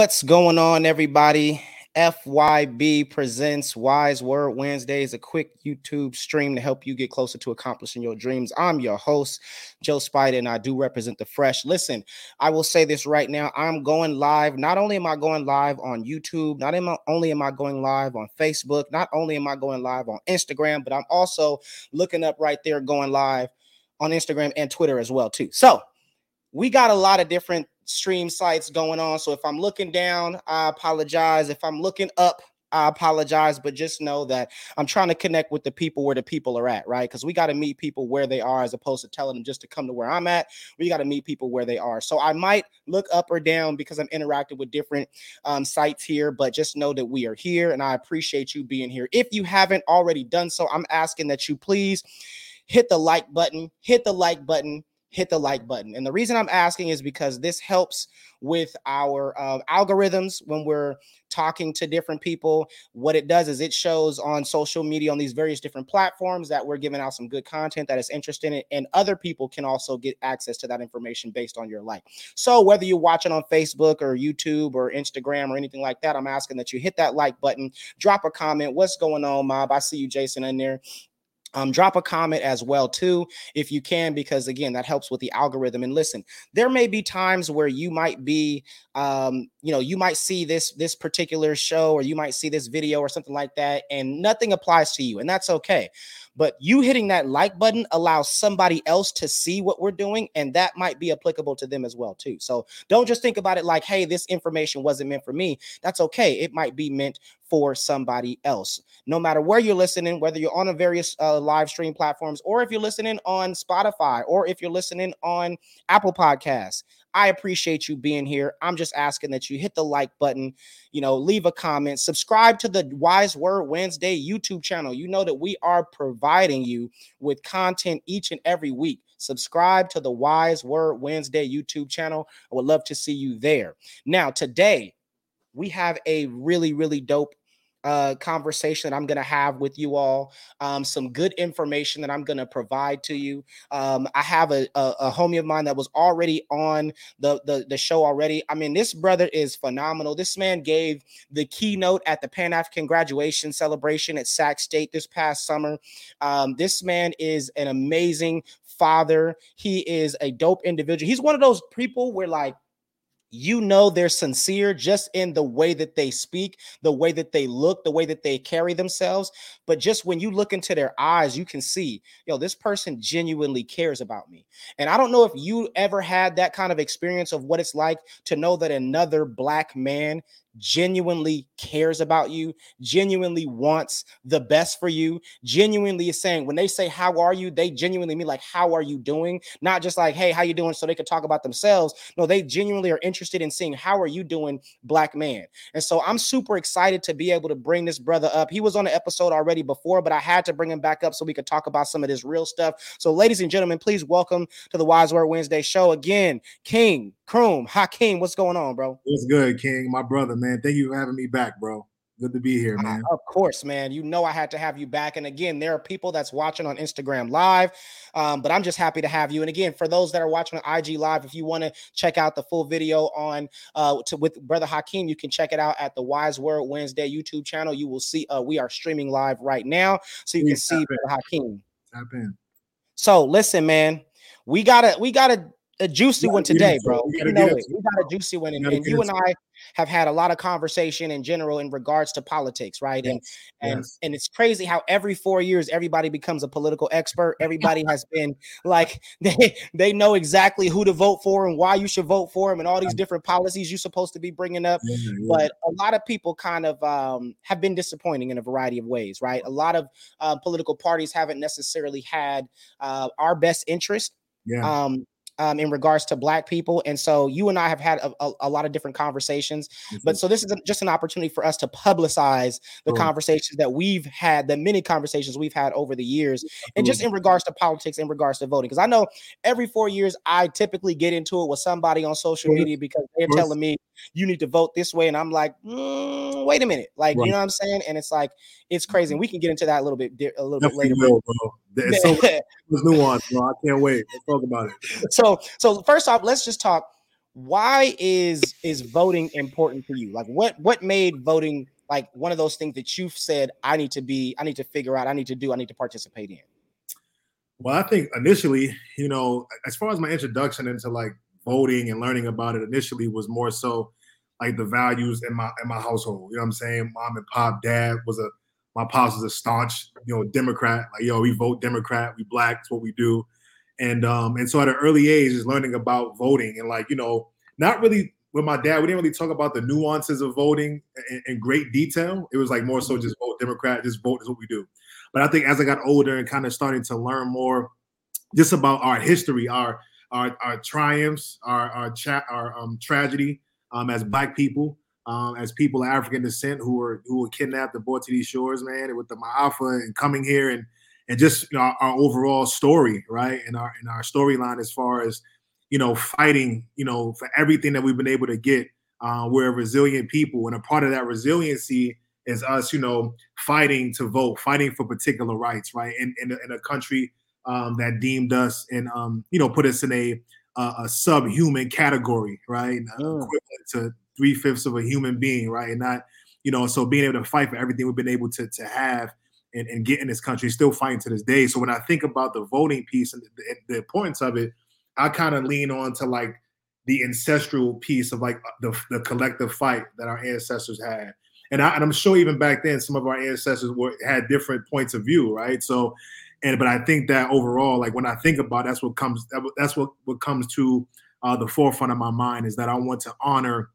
What's going on, everybody? FYB presents Wise Word Wednesdays, a quick YouTube stream to help you get closer to accomplishing your dreams. I'm your host, Joe Spider, and I do represent the fresh. Listen, I will say this right now. I'm going live. Not only am I going live on YouTube, not only am I going live on Facebook, not only am I going live on Instagram, but I'm also looking up right there going live on Instagram and Twitter as well, too. So we got a lot of different stream sites going on. So if I'm looking down, I apologize. If I'm looking up, I apologize, but just know that I'm trying to connect with the people where the people are at, right? Because we got to meet people where they are as opposed to telling them just to come to where I'm at. We got to meet people where they are. So I might look up or down because I'm interacting with different um, sites here, but just know that we are here and I appreciate you being here. If you haven't already done so, I'm asking that you please hit the like button, hit the like button, hit the like button. And the reason I'm asking is because this helps with our uh, algorithms when we're talking to different people. What it does is it shows on social media on these various different platforms that we're giving out some good content that is interesting, and other people can also get access to that information based on your like. So whether you're watching on Facebook or YouTube or Instagram or anything like that, I'm asking that you hit that like button, drop a comment. What's going on, Mob? I see you, Jason, in there um, drop a comment as well too if you can because again that helps with the algorithm. And listen there may be times where you might be um, you know you might see this this particular show or you might see this video or something like that and nothing applies to you and that's okay but you hitting that like button allows somebody else to see what we're doing and that might be applicable to them as well too. So don't just think about it like hey this information wasn't meant for me. That's okay. It might be meant for somebody else. No matter where you're listening whether you're on a various uh, live stream platforms or if you're listening on spotify or if you're listening on apple podcasts I appreciate you being here. I'm just asking that you hit the like button, you know, leave a comment, subscribe to the Wise Word Wednesday YouTube channel. You know that we are providing you with content each and every week. Subscribe to the Wise Word Wednesday YouTube channel. I would love to see you there. Now, today, we have a really, really dope uh, conversation that I'm going to have with you all, um, some good information that I'm going to provide to you. Um, I have a, a, a, homie of mine that was already on the, the, the show already. I mean, this brother is phenomenal. This man gave the keynote at the Pan African graduation celebration at Sac State this past summer. Um, this man is an amazing father. He is a dope individual. He's one of those people where like you know they're sincere just in the way that they speak, the way that they look, the way that they carry themselves. But just when you look into their eyes, you can see, yo, this person genuinely cares about me. And I don't know if you ever had that kind of experience of what it's like to know that another black man genuinely cares about you, genuinely wants the best for you, genuinely is saying when they say how are you, they genuinely mean like how are you doing, not just like hey how you doing so they can talk about themselves. No, they genuinely are interested in seeing how are you doing, black man. And so I'm super excited to be able to bring this brother up. He was on the episode already before, but I had to bring him back up so we could talk about some of this real stuff. So ladies and gentlemen, please welcome to the Wise Word Wednesday show again, King Kroom Hakeem. What's going on, bro? What's good, King? My brother, man. Thank you for having me back, bro. Good to be here, uh, man. Uh, of course, man. You know I had to have you back. And again, there are people that's watching on Instagram Live, um, but I'm just happy to have you. And again, for those that are watching on IG Live, if you want to check out the full video on uh, to, with Brother Hakeem, you can check it out at the Wise Word Wednesday YouTube channel. You will see uh, we are streaming live right now, so you Please can see Brother Hakeem. Tap in. So listen, man, we gotta we gotta a juicy one today, bro. You know it. We got a juicy one, and, and you and I have had a lot of conversation in general in regards to politics, right? Yes. And and yes. and it's crazy how every four years everybody becomes a political expert. Everybody has been like they they know exactly who to vote for and why you should vote for them, and all these different policies you're supposed to be bringing up. Yeah, yeah. But a lot of people kind of um, have been disappointing in a variety of ways, right? A lot of uh, political parties haven't necessarily had uh, our best interest. Yeah. Um, um, in regards to black people. And so you and I have had a, a, a lot of different conversations. Mm-hmm. But so this is just an opportunity for us to publicize the conversations that we've had, the many conversations we've had over the years, and just in regards to politics, in regards to voting. Because I know every four years I typically get into it with somebody on social media because they're telling me you need to vote this way, and I'm like, mm, wait a minute, like right. you know what I'm saying? And it's like it's crazy. And mm-hmm. we can get into that a little bit a little Definitely bit later. Will, There's so much nuance, bro. I can't wait. Let's talk about it. So, so first off, let's just talk. why is is voting important for you? Like what what made voting like one of those things that you've said I need to be, I need to figure out, I need to do, I need to participate in? Well, I think initially, you know, as far as my introduction into like voting and learning about it initially was more so like the values in my in my household. You know what I'm saying? Mom and pop, dad was a my pops was a staunch, you know, Democrat. Like, yo, we vote Democrat, we black, it's what we do. And um, and so at an early age, is learning about voting and like, you know, not really with my dad, we didn't really talk about the nuances of voting in, in great detail. It was like more so just vote Democrat, just vote is what we do. But I think as I got older and kind of starting to learn more just about our history, our our, our triumphs, our our, cha- our um, tragedy um, as Black people, um, as people of African descent who were who were kidnapped and brought to these shores, man, with the Ma'afa and coming here and and just you know, our, our overall story, right, and our and our storyline as far as you know fighting, you know, for everything that we've been able to get. Uh, we're a resilient people, and a part of that resiliency is us, you know, fighting to vote, fighting for particular rights, right? In in, in a country um, that deemed us and um, you know put us in a a, a subhuman category, right? Mm. Equivalent to three fifths of a human being, right? And not you know, so being able to fight for everything we've been able to to have and, and get in this country, still fighting to this day. So when I think about the voting piece and the, the importance of it, I kind of lean on to like the ancestral piece of like the, the collective fight that our ancestors had and, I, I'm sure even back then some of our ancestors were had different points of view, right? So, and but I think that overall, like when I think about it, that's what comes that's what what comes to uh, the forefront of my mind is that I want to honor,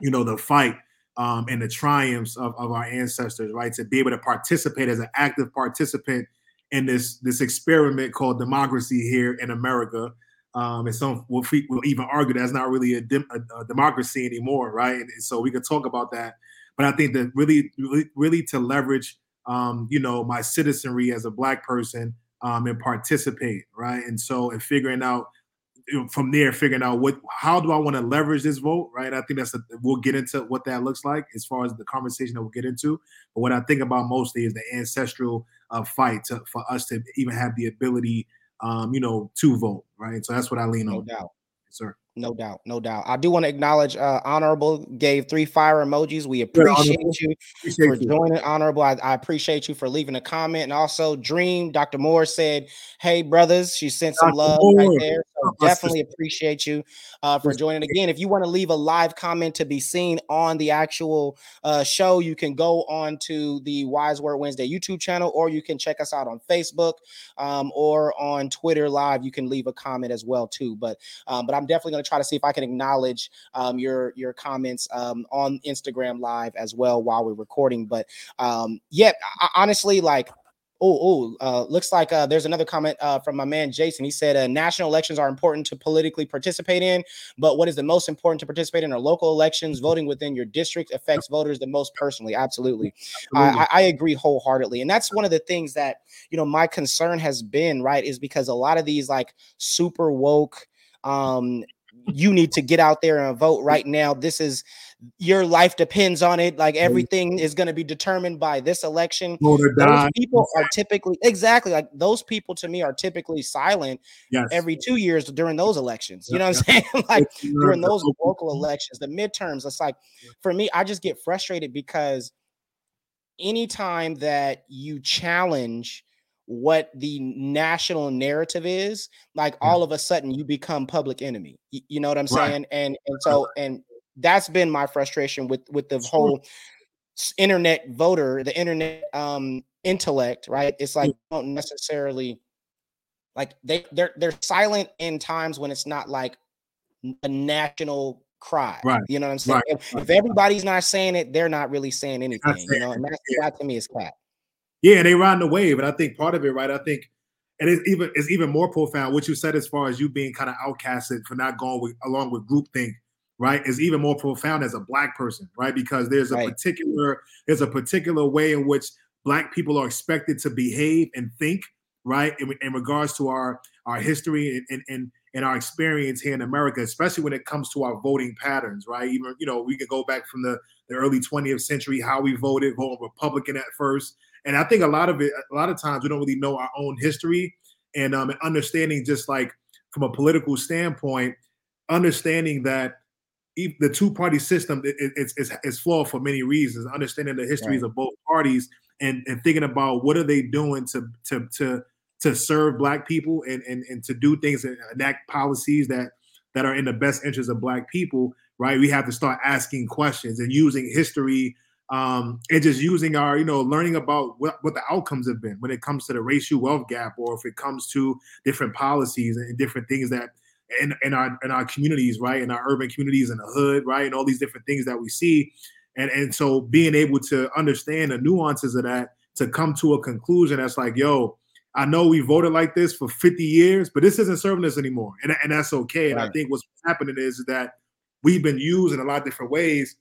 you know, the fight um, and the triumphs of, of our ancestors, right? To be able to participate as an active participant in this this experiment called democracy here in America. Um, and some will, will even argue that's not really a, dem- a, a democracy anymore, right? And so we could talk about that but I think that really, really, really to leverage, um, you know, my citizenry as a black person um, and participate, right? And so, and figuring out from there, figuring out what, how do I want to leverage this vote, right? I think that's, a, we'll get into what that looks like as far as the conversation that we'll get into. But what I think about mostly is the ancestral uh, fight to, for us to even have the ability, um, you know, to vote, right? So that's what I lean no on. No doubt. Yes, sir. No doubt, no doubt. I do want to acknowledge uh, Honorable gave three fire emojis. We appreciate you appreciate for you. joining, Honorable. I, I, appreciate you for leaving a comment. And also, Dream, Dr. Moore said, Hey, brothers, she sent some love Moore. right there. So definitely appreciate you uh, for joining again. If you want to leave a live comment to be seen on the actual uh, show, you can go on to the Wise Word Wednesday YouTube channel, or you can check us out on Facebook um, or on Twitter Live. You can leave a comment as well too. But um, but I'm definitely going to try to see if I can acknowledge um, your your comments um, on Instagram Live as well while we're recording. But um, yeah, I, honestly, like Oh, oh, uh, looks like uh, there's another comment uh, from my man Jason. He said uh, national elections are important to politically participate in, but what is the most important to participate in are local elections. Voting within your district affects voters the most personally. Absolutely, Absolutely. I, I agree wholeheartedly, and that's one of the things that you know my concern has been right is because a lot of these like super woke um you need to get out there and vote right now. This is your life depends on it. Like everything is going to be determined by this election. People are typically exactly like those people to me are typically silent yes. every two years during those elections. You know what I'm saying? like during those local elections, the midterms. It's like for me, I just get frustrated because anytime that you challenge what the national narrative is, like yeah. all of a sudden you become public enemy. You, you know what I'm saying? Right. And and so and that's been my frustration with with the whole internet voter, the internet um intellect, right? It's like don't necessarily like they they're they're silent in times when it's not like a national cry. Right. You know what I'm saying? Right. If, if, everybody's not saying it, they're not really saying anything. You know, and that's yeah. that to me is cat. Yeah, and they ride the wave, and I think part of it, right? I think, and it's even it's even more profound. What you said as far as you being kind of outcasted for not going with, along with groupthink, right? Is even more profound as a black person, right? Because there's a right. particular there's a particular way in which black people are expected to behave and think, right? In, in regards to our our history and, and and and our experience here in America, especially when it comes to our voting patterns, right? Even you know we can go back from the the early 20th century, how we voted, voting Republican at first, and I think a lot of it, a lot of times we don't really know our own history and um, understanding just like from a political standpoint, understanding that the two party system is, is, is flawed for many reasons. Understanding the histories right. of both parties and, and thinking about what are they doing to to to to serve black people and, and and to do things and enact policies that that are in the best interest of black people right we have to start asking questions and using history um, and just using our you know learning about what, what the outcomes have been when it comes to the racial wealth gap or if it comes to different policies and different things that in, in our in our communities right in our urban communities in the hood right and all these different things that we see and and so being able to understand the nuances of that to come to a conclusion that's like yo I know we voted like this for 50 years, but this isn't serving us anymore. And, and that's okay. And I think what's happening is that we've been used in a lot of different ways,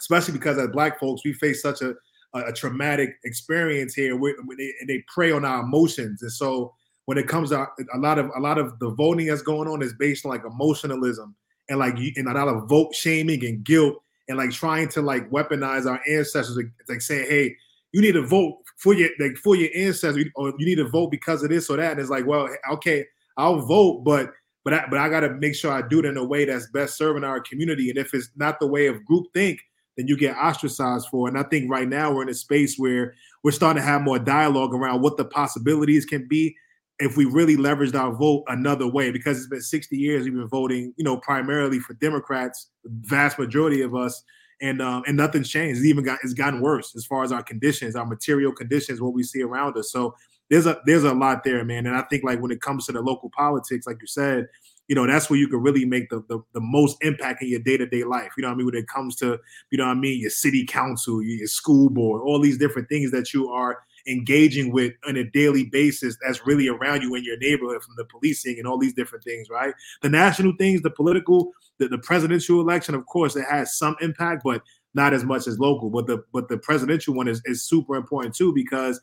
especially because as black folks, we face such a, a, a traumatic experience here where, they, and they prey on our emotions. And so when it comes to a lot of a lot of the voting that's going on is based on like emotionalism and like and a lot of vote shaming and guilt and like trying to like weaponize our ancestors, like, like saying, hey, you need to vote for your like for your ancestors, or you need to vote because of this or that. And it's like, well, okay, I'll vote, but but I, but I got to make sure I do it in a way that's best serving our community. And if it's not the way of group think, then you get ostracized for. And I think right now we're in a space where we're starting to have more dialogue around what the possibilities can be if we really leveraged our vote another way. Because it's been 60 years we've been voting, you know, primarily for Democrats, vast majority of us and um, and nothing's changed. It's even got it's gotten worse as far as our conditions, our material conditions, what we see around us. So there's a there's a lot there, man. And I think like when it comes to the local politics, like you said, you know, that's where you can really make the the, the most impact in your day to day life. You know what I mean? When it comes to you know what I mean, your city council, your school board, all these different things that you are engaging with on a daily basis that's really around you in your neighborhood from the policing and all these different things, right? The national things, the political, the, the presidential election, of course, it has some impact, but not as much as local. But the but the presidential one is, is super important too because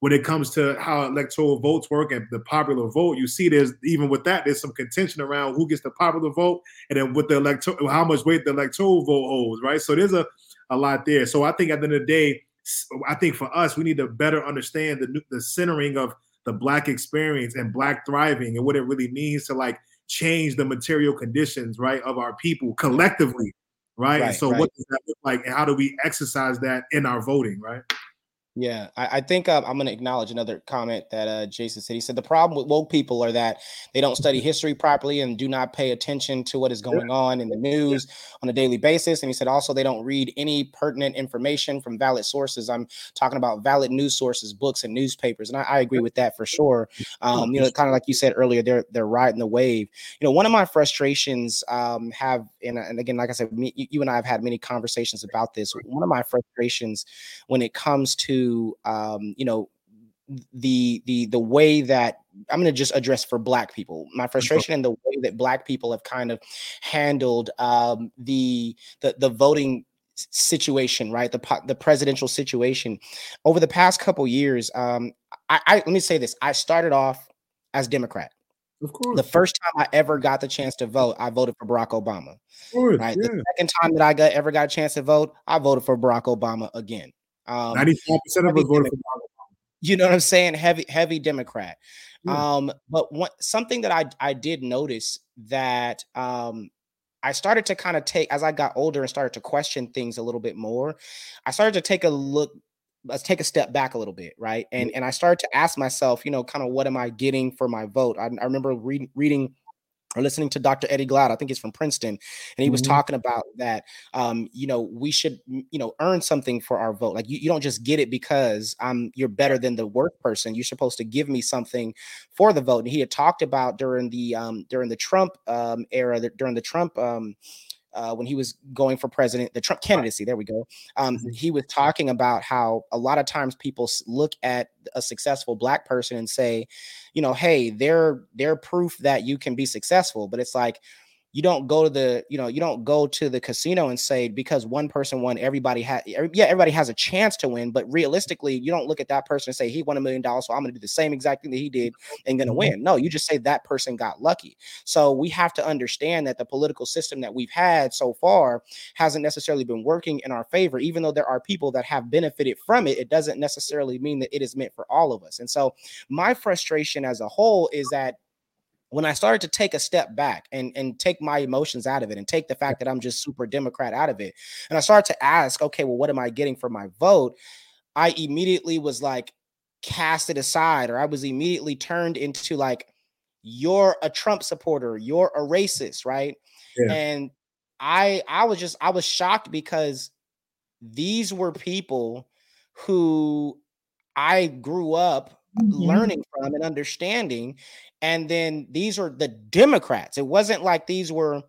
when it comes to how electoral votes work and the popular vote, you see there's even with that, there's some contention around who gets the popular vote and then with the electoral how much weight the electoral vote holds, right? So there's a, a lot there. So I think at the end of the day, I think for us, we need to better understand the the centering of the black experience and black thriving and what it really means to like change the material conditions, right, of our people collectively, right? right and so, right. what does that look like, and how do we exercise that in our voting, right? Yeah, I, I think uh, I'm going to acknowledge another comment that uh, Jason said. He said the problem with woke people are that they don't study history properly and do not pay attention to what is going on in the news on a daily basis. And he said also they don't read any pertinent information from valid sources. I'm talking about valid news sources, books and newspapers, and I, I agree with that for sure. Um, you know, kind of like you said earlier, they're they're riding the wave. You know, one of my frustrations um, have, and, and again, like I said, me, you and I have had many conversations about this. One of my frustrations when it comes to um, you know the the the way that I'm going to just address for black people my frustration and the way that black people have kind of handled um, the the the voting situation right the the presidential situation over the past couple years um I, I let me say this I started off as Democrat of course. The first time I ever got the chance to vote, I voted for Barack Obama. Course, right. Yeah. The second time that I got ever got a chance to vote, I voted for Barack Obama again. Um, 95% of us voted for Donald. You know what I'm saying? Heavy, heavy Democrat. Um, but what something that I I did notice that um I started to kind of take as I got older and started to question things a little bit more. I started to take a look let's take a step back a little bit, right? And and I started to ask myself, you know, kind of what am I getting for my vote? I, I remember reading reading or listening to Dr. Eddie Glaude, I think he's from Princeton, and he mm-hmm. was talking about that. Um, you know, we should, you know, earn something for our vote. Like you, you don't just get it because um you're better than the work person. You're supposed to give me something for the vote. And he had talked about during the um during the Trump um era, during the Trump um uh, when he was going for president, the Trump candidacy. There we go. Um, mm-hmm. He was talking about how a lot of times people look at a successful black person and say, you know, hey, they're they're proof that you can be successful. But it's like you don't go to the you know you don't go to the casino and say because one person won everybody had yeah everybody has a chance to win but realistically you don't look at that person and say he won a million dollars so i'm going to do the same exact thing that he did and going to mm-hmm. win. No you just say that person got lucky. So we have to understand that the political system that we've had so far hasn't necessarily been working in our favor. Even though there are people that have benefited from it it doesn't necessarily mean that it is meant for all of us. And so my frustration as a whole is that when I started to take a step back and, and take my emotions out of it and take the fact that I'm just super Democrat out of it, and I started to ask, okay, well, what am I getting for my vote? I immediately was like cast it aside, or I was immediately turned into like, you're a Trump supporter, you're a racist, right? Yeah. And I I was just I was shocked because these were people who I grew up. Learning from and understanding. And then these are the Democrats. It wasn't like these were,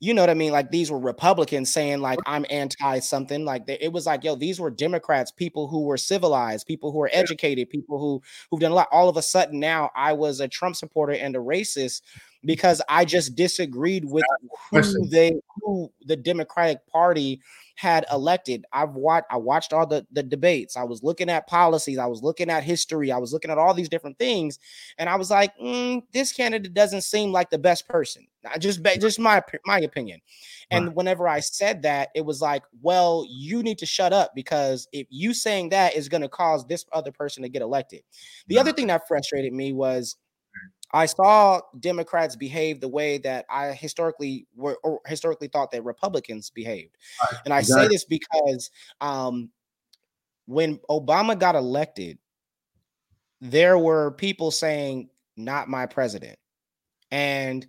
you know what I mean? Like these were Republicans saying, like, I'm anti something. Like it was like, yo, these were Democrats, people who were civilized, people who were educated, people who who've done a lot. All of a sudden now I was a Trump supporter and a racist because I just disagreed with who they who the Democratic Party had elected. I've watched I watched all the, the debates. I was looking at policies, I was looking at history, I was looking at all these different things, and I was like, mm, this candidate doesn't seem like the best person. I Just just my my opinion. And right. whenever I said that, it was like, well, you need to shut up because if you saying that is going to cause this other person to get elected. The right. other thing that frustrated me was I saw Democrats behave the way that I historically were or historically thought that Republicans behaved. Right, and I exactly. say this because um, when Obama got elected, there were people saying, not my president. And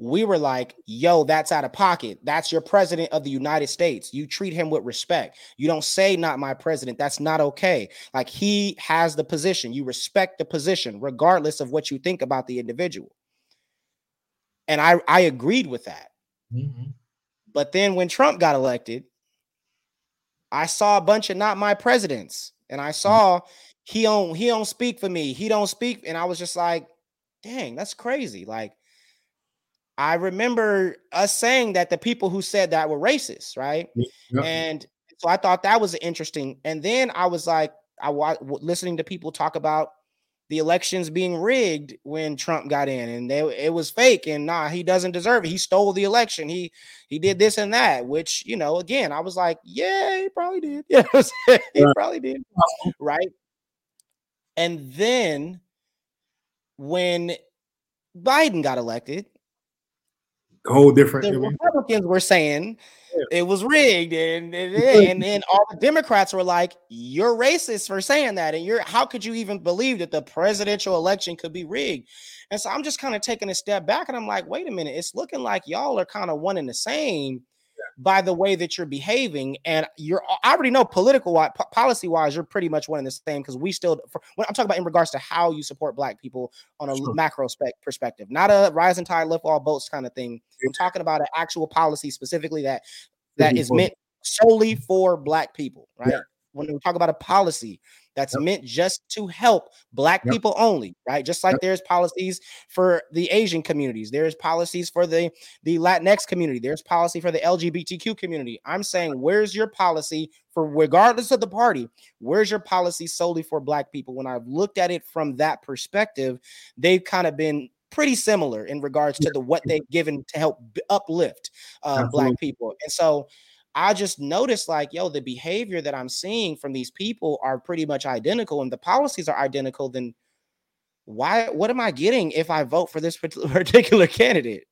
we were like, yo, that's out of pocket. That's your president of the United States. You treat him with respect. You don't say, not my president. That's not okay. Like he has the position. You respect the position, regardless of what you think about the individual. And I, I agreed with that. Mm-hmm. But then when Trump got elected, I saw a bunch of not my presidents. And I saw he don't he don't speak for me. He don't speak. And I was just like, dang, that's crazy. Like I remember us saying that the people who said that were racist, right? Yep. And so I thought that was interesting. And then I was like, I was listening to people talk about the elections being rigged when Trump got in, and they, it was fake. And nah, he doesn't deserve it. He stole the election. He he did this and that. Which you know, again, I was like, yeah, he probably did. Yeah, he probably did. Uh-huh. Right. And then when Biden got elected, whole different. The Republicans were saying yeah. it was rigged, and and, and then all the Democrats were like, "You're racist for saying that," and you're how could you even believe that the presidential election could be rigged? And so I'm just kind of taking a step back, and I'm like, wait a minute, it's looking like y'all are kind of one and the same by the way that you're behaving. And you're, I already know political wise, policy wise, you're pretty much one and the same because we still, for, when I'm talking about in regards to how you support Black people on a sure. macro spec perspective, not a rising tide lift all boats kind of thing. I'm talking about an actual policy specifically that that is meant solely for Black people, right? Yeah. When we talk about a policy that's yep. meant just to help black yep. people only, right? Just like yep. there's policies for the Asian communities, there's policies for the the Latinx community, there's policy for the LGBTQ community. I'm saying, where's your policy for regardless of the party? Where's your policy solely for black people? When I've looked at it from that perspective, they've kind of been pretty similar in regards to the what they've given to help uplift uh, black people. And so I just noticed like, yo, the behavior that I'm seeing from these people are pretty much identical and the policies are identical. Then why, what am I getting if I vote for this particular candidate?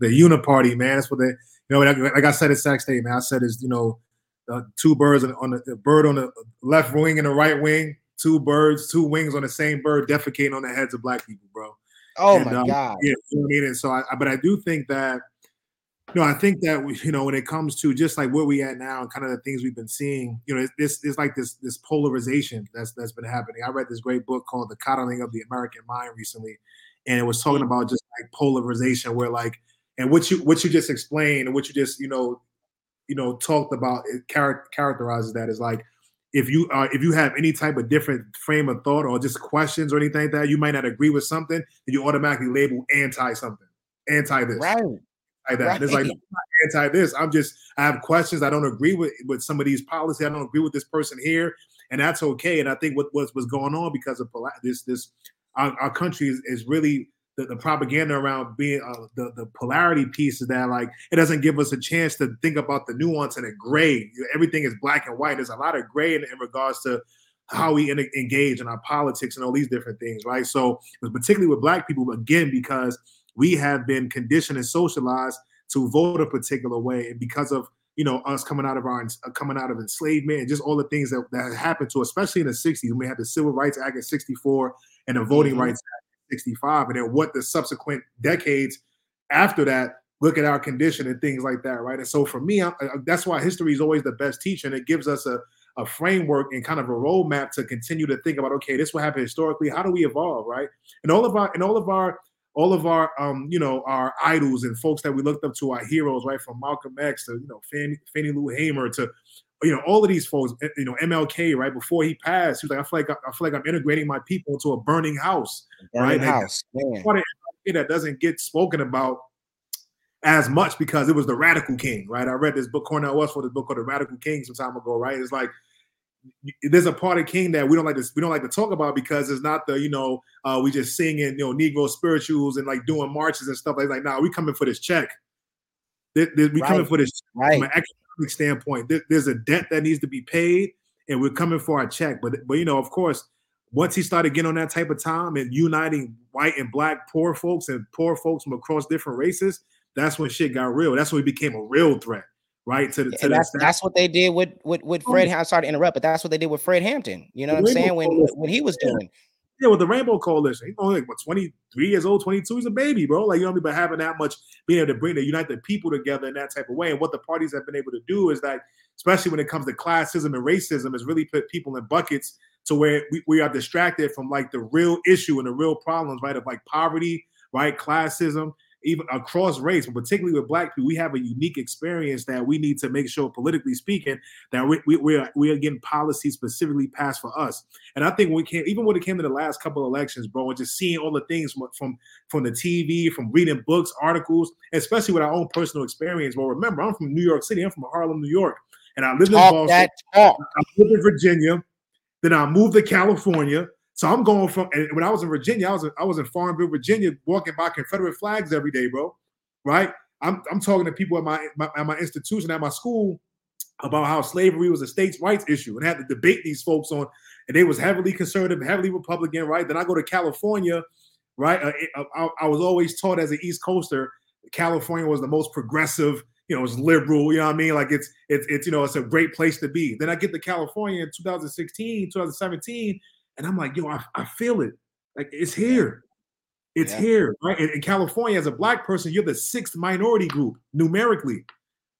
The uniparty, man. That's what they, you know, like I said at Sac State, man, I said is, you know, uh, two birds on the, the bird on the left wing and the right wing, two birds, two wings on the same bird defecating on the heads of black people, bro. Oh and, my um, God. Yeah, you know I mean? And so I, but I do think that no, I think that we, you know when it comes to just like where we at now and kind of the things we've been seeing, you know, this is like this this polarization that's that's been happening. I read this great book called The Coddling of the American Mind recently, and it was talking mm. about just like polarization, where like and what you what you just explained and what you just you know you know talked about it char- characterizes that as like if you uh, if you have any type of different frame of thought or just questions or anything like that, you might not agree with something, then you automatically label anti something, anti this, right? Like that. Right. It's like anti this. I'm just I have questions. I don't agree with with some of these policies. I don't agree with this person here, and that's okay. And I think what what's what's going on because of this this our, our country is, is really the, the, propaganda around being uh, the the polarity piece is that like it doesn't give us a chance to think about the nuance and the gray. Everything is black and white. There's a lot of gray in, in regards to how we in, engage in our politics and all these different things, right? So particularly with black people, again, because we have been conditioned and socialized to vote a particular way, and because of you know us coming out of our uh, coming out of enslavement and just all the things that, that happened to, us, especially in the '60s when we had the Civil Rights Act in '64 and the Voting mm-hmm. Rights Act in '65, and then what the subsequent decades after that look at our condition and things like that, right? And so for me, I, I, that's why history is always the best teacher, and it gives us a a framework and kind of a roadmap to continue to think about okay this will happen historically how do we evolve right and all of our and all of our all of our um you know our idols and folks that we looked up to our heroes right from malcolm x to you know fannie, fannie lou hamer to you know all of these folks eh, you know mlk right before he passed he was like i feel like i feel like i'm integrating my people into a burning house burning right house like, that doesn't get spoken about as much because it was the radical king, right? I read this book, Cornel West, for this book called The Radical King some time ago, right? It's like there's a part of King that we don't like to we don't like to talk about because it's not the you know uh, we just singing you know Negro spirituals and like doing marches and stuff like like nah we coming for this check. we right. coming for this right. from an economic standpoint. there's a debt that needs to be paid, and we're coming for our check. But but you know of course once he started getting on that type of time and uniting white and black poor folks and poor folks from across different races, that's when shit got real. That's when he became a real threat, right? To the to that's, that's what they did with with with oh, Fred. I'm sorry to interrupt, but that's what they did with Fred Hampton. You know what I'm saying? When when he was doing. Yeah, with the Rainbow Coalition, he's only like what 23 years old, 22. He's a baby, bro. Like you know what I mean? But having that much, being able to bring the unite the people together in that type of way, and what the parties have been able to do is that, especially when it comes to classism and racism, is really put people in buckets to where we, we are distracted from like the real issue and the real problems, right? Of like poverty, right? Classism, even across race, but particularly with black people, we have a unique experience that we need to make sure, politically speaking, that we, we, we, are, we are getting policies specifically passed for us. And I think we came, even when it came to the last couple elections, bro, and just seeing all the things from, from, from the TV, from reading books, articles, especially with our own personal experience. Well, remember, I'm from New York City. I'm from Harlem, New York. And I live in Boston. I lived in Virginia. Then I moved to California. So I'm going from and when I was in Virginia, I was I was in Farmville, Virginia, walking by Confederate flags every day, bro. Right? I'm I'm talking to people at my, my at my institution at my school about how slavery was a states' rights issue and had to debate these folks on, and they was heavily conservative, heavily Republican, right? Then I go to California, right? Uh, uh, I, I, was always taught as an East Coaster, California was the most progressive, you know, it's liberal, you know what I mean? Like it's it's it's you know, it's a great place to be. Then I get to California in 2016, 2017, and I'm like, yo, I, I feel it. Like it's here. It's yeah. here, right? In, in, California, as a black person, you're the sixth minority group numerically,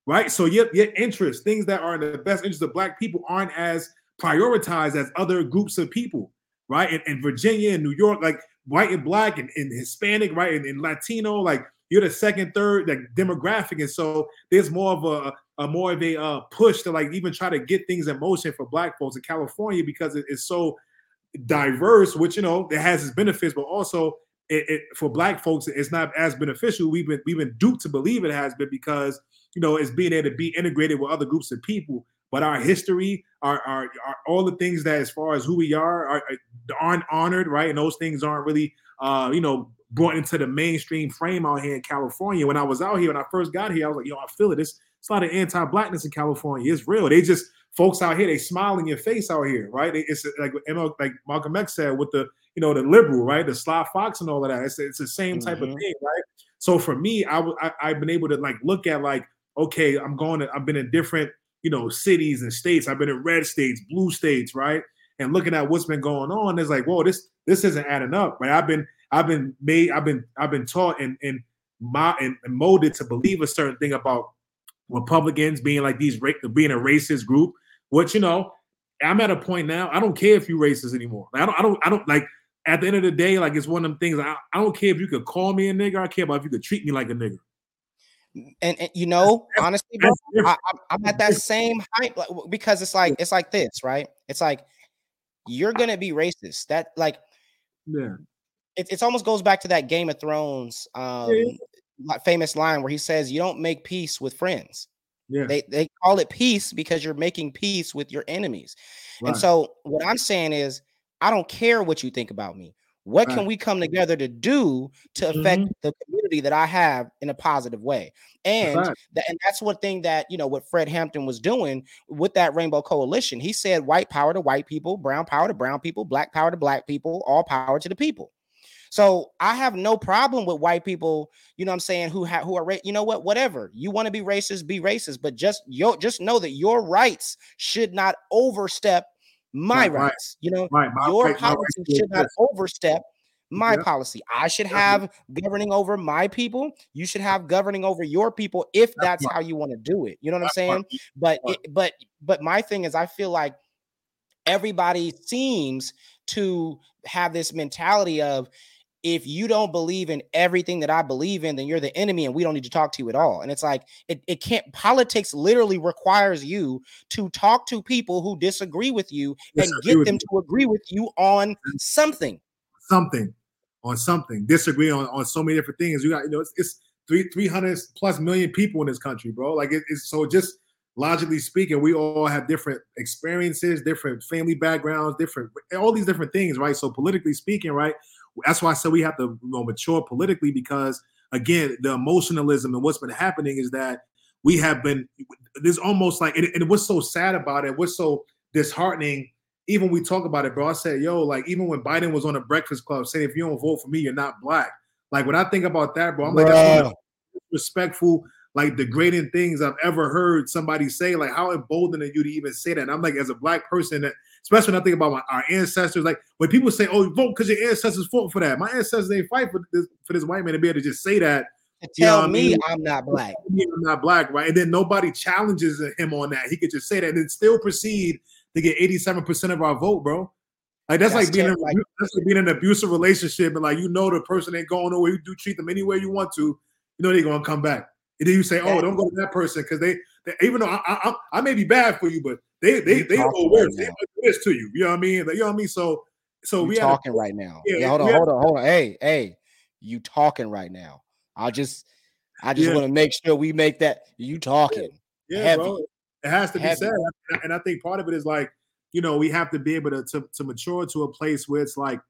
right? So your, your interests, things that are in the best interest of black people, aren't as prioritized as other groups of people, right? In, in Virginia and New York, like white and black and, and Hispanic, right? And, and, Latino, like you're the second, third, like demographic. And so there's more of a, a more of a uh, push to like even try to get things in motion for black folks in California because it, it's so diverse, which you know it has its benefits, but also it, it, for black folks it's not as beneficial. We've been we've been duped to believe it has been because you know it's being able to be integrated with other groups of people. But our history, our, our, our all the things that as far as who we are, are aren't honored, right? And those things aren't really uh, you know brought into the mainstream frame out here in California. When I was out here, when I first got here, I was like, yo, I feel it. It's, it's a lot of anti-blackness in California. It's real. They just folks out here, they smile in your face out here, right? It's like like Malcolm X said with the you know the liberal, right? The Sly Fox and all of that. It's, it's the same type mm-hmm. of thing, right? So for me, I, I I've been able to like look at like okay, I'm going to I've been in different you know cities and states. I've been in red states, blue states, right? And looking at what's been going on, it's like, whoa, this this isn't adding up, right? I've been I've been made I've been I've been taught and and my and, and molded to believe a certain thing about Republicans being like these being a racist group which you know, I'm at a point now. I don't care if you racist anymore. I don't. I don't. I don't like. At the end of the day, like it's one of them things. I, I don't care if you could call me a nigga. I care about if you could treat me like a nigga. And, and you know, that's, honestly, bro, I, am at that same height because it's like it's like this, right? It's like you're gonna be racist. That like, yeah, it it almost goes back to that Game of Thrones um, yeah. famous line where he says, "You don't make peace with friends." Yeah. They they call it peace because you're making peace with your enemies. Right. And so what I'm saying is I don't care what you think about me. What right. can we come together to do to affect mm-hmm. the community that I have in a positive way? And right. th- and that's one thing that you know what Fred Hampton was doing with that Rainbow Coalition. He said white power to white people, brown power to brown people, black power to black people, all power to the people. So I have no problem with white people, you know what I'm saying, who have who are you know what, whatever. You want to be racist, be racist, but just yo just know that your rights should not overstep my right, rights. Right. You know, right, your policy should not overstep my yeah. policy. I should have governing over my people. You should have governing over your people if that's, that's how you want to do it. You know what I'm saying? But it, but but my thing is I feel like everybody seems to have this mentality of if you don't believe in everything that I believe in, then you're the enemy and we don't need to talk to you at all. And it's like, it, it can't, politics literally requires you to talk to people who disagree with you and get them you. to agree with you on something. Something, on something. Disagree on, on so many different things. You got, you know, it's, it's three, 300 plus million people in this country, bro. Like it, it's so just logically speaking, we all have different experiences, different family backgrounds, different, all these different things, right? So politically speaking, right? That's why I said we have to you know, mature politically because again, the emotionalism and what's been happening is that we have been there's almost like and, and what's so sad about it, what's so disheartening. Even we talk about it, bro. I said, yo, like even when Biden was on the Breakfast Club saying, if you don't vote for me, you're not black. Like when I think about that, bro, I'm like, that's respectful, like degrading things I've ever heard somebody say. Like, how emboldening you to even say that? And I'm like, as a black person that especially when I think about my, our ancestors. Like when people say, "Oh, you vote because your ancestors fought for that," my ancestors ain't fight for this for this white man to be able to just say that. tell me I mean? I'm not black. I'm not black, right? And then nobody challenges him on that. He could just say that and then still proceed to get 87% of our vote, bro. Like that's, that's like being in, like, that's like being in an abusive relationship, and like you know the person ain't going nowhere. You do treat them any way you want to, you know they're gonna come back. And then you say, "Oh, don't go to that person," because they, they, even though I, I, I, may be bad for you, but they they they worse. Right they do this to you. You know what I mean? You know what I mean? So so you we talking right now. Yeah, yeah hold on, hold on, hold on. Hey, hey, you talking right now? I just I just yeah. want to make sure we make that you talking. Yeah, yeah bro. It has to heavy. be said, and I think part of it is like you know we have to be able to to, to mature to a place where it's like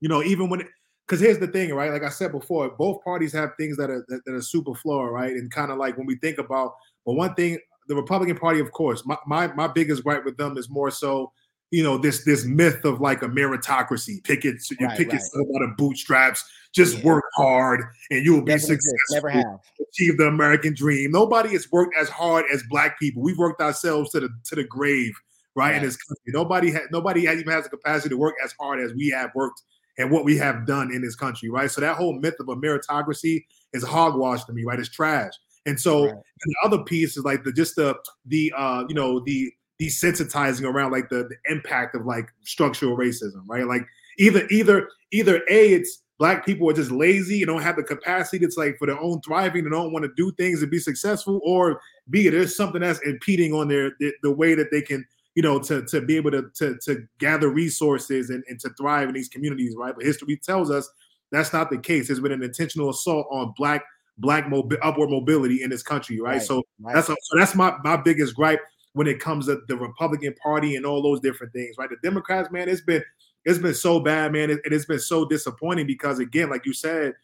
you know even when because here's the thing, right? Like I said before, both parties have things that are that, that are super flawed, right? And kind of like when we think about, but one thing the Republican Party, of course, my, my my biggest gripe with them is more so, you know, this this myth of like a meritocracy. Pick it, you right, pick right. it out of bootstraps. Just yeah. work hard and you will be successful. Never have achieve the American dream. Nobody has worked as hard as Black people. We've worked ourselves to the to the grave, right? right. In this country, nobody nobody has, even has the capacity to work as hard as we have worked and what we have done in this country, right? So that whole myth of a meritocracy is hogwash to me, right? It's trash. And so right. and the other piece is like the just the the uh you know the desensitizing around like the, the impact of like structural racism, right? Like either either either a it's black people are just lazy and don't have the capacity that's like for their own thriving and don't want to do things and be successful, or b there's something that's impeding on their the, the way that they can you know to to be able to to, to gather resources and, and to thrive in these communities, right? But history tells us that's not the case. There's been an intentional assault on black black mobi- upward mobility in this country, right? right so right. that's a, so that's my my biggest gripe when it comes to the Republican Party and all those different things, right? The Democrats, man, it's been it's been so bad, man, it, it's been so disappointing because again, like you said,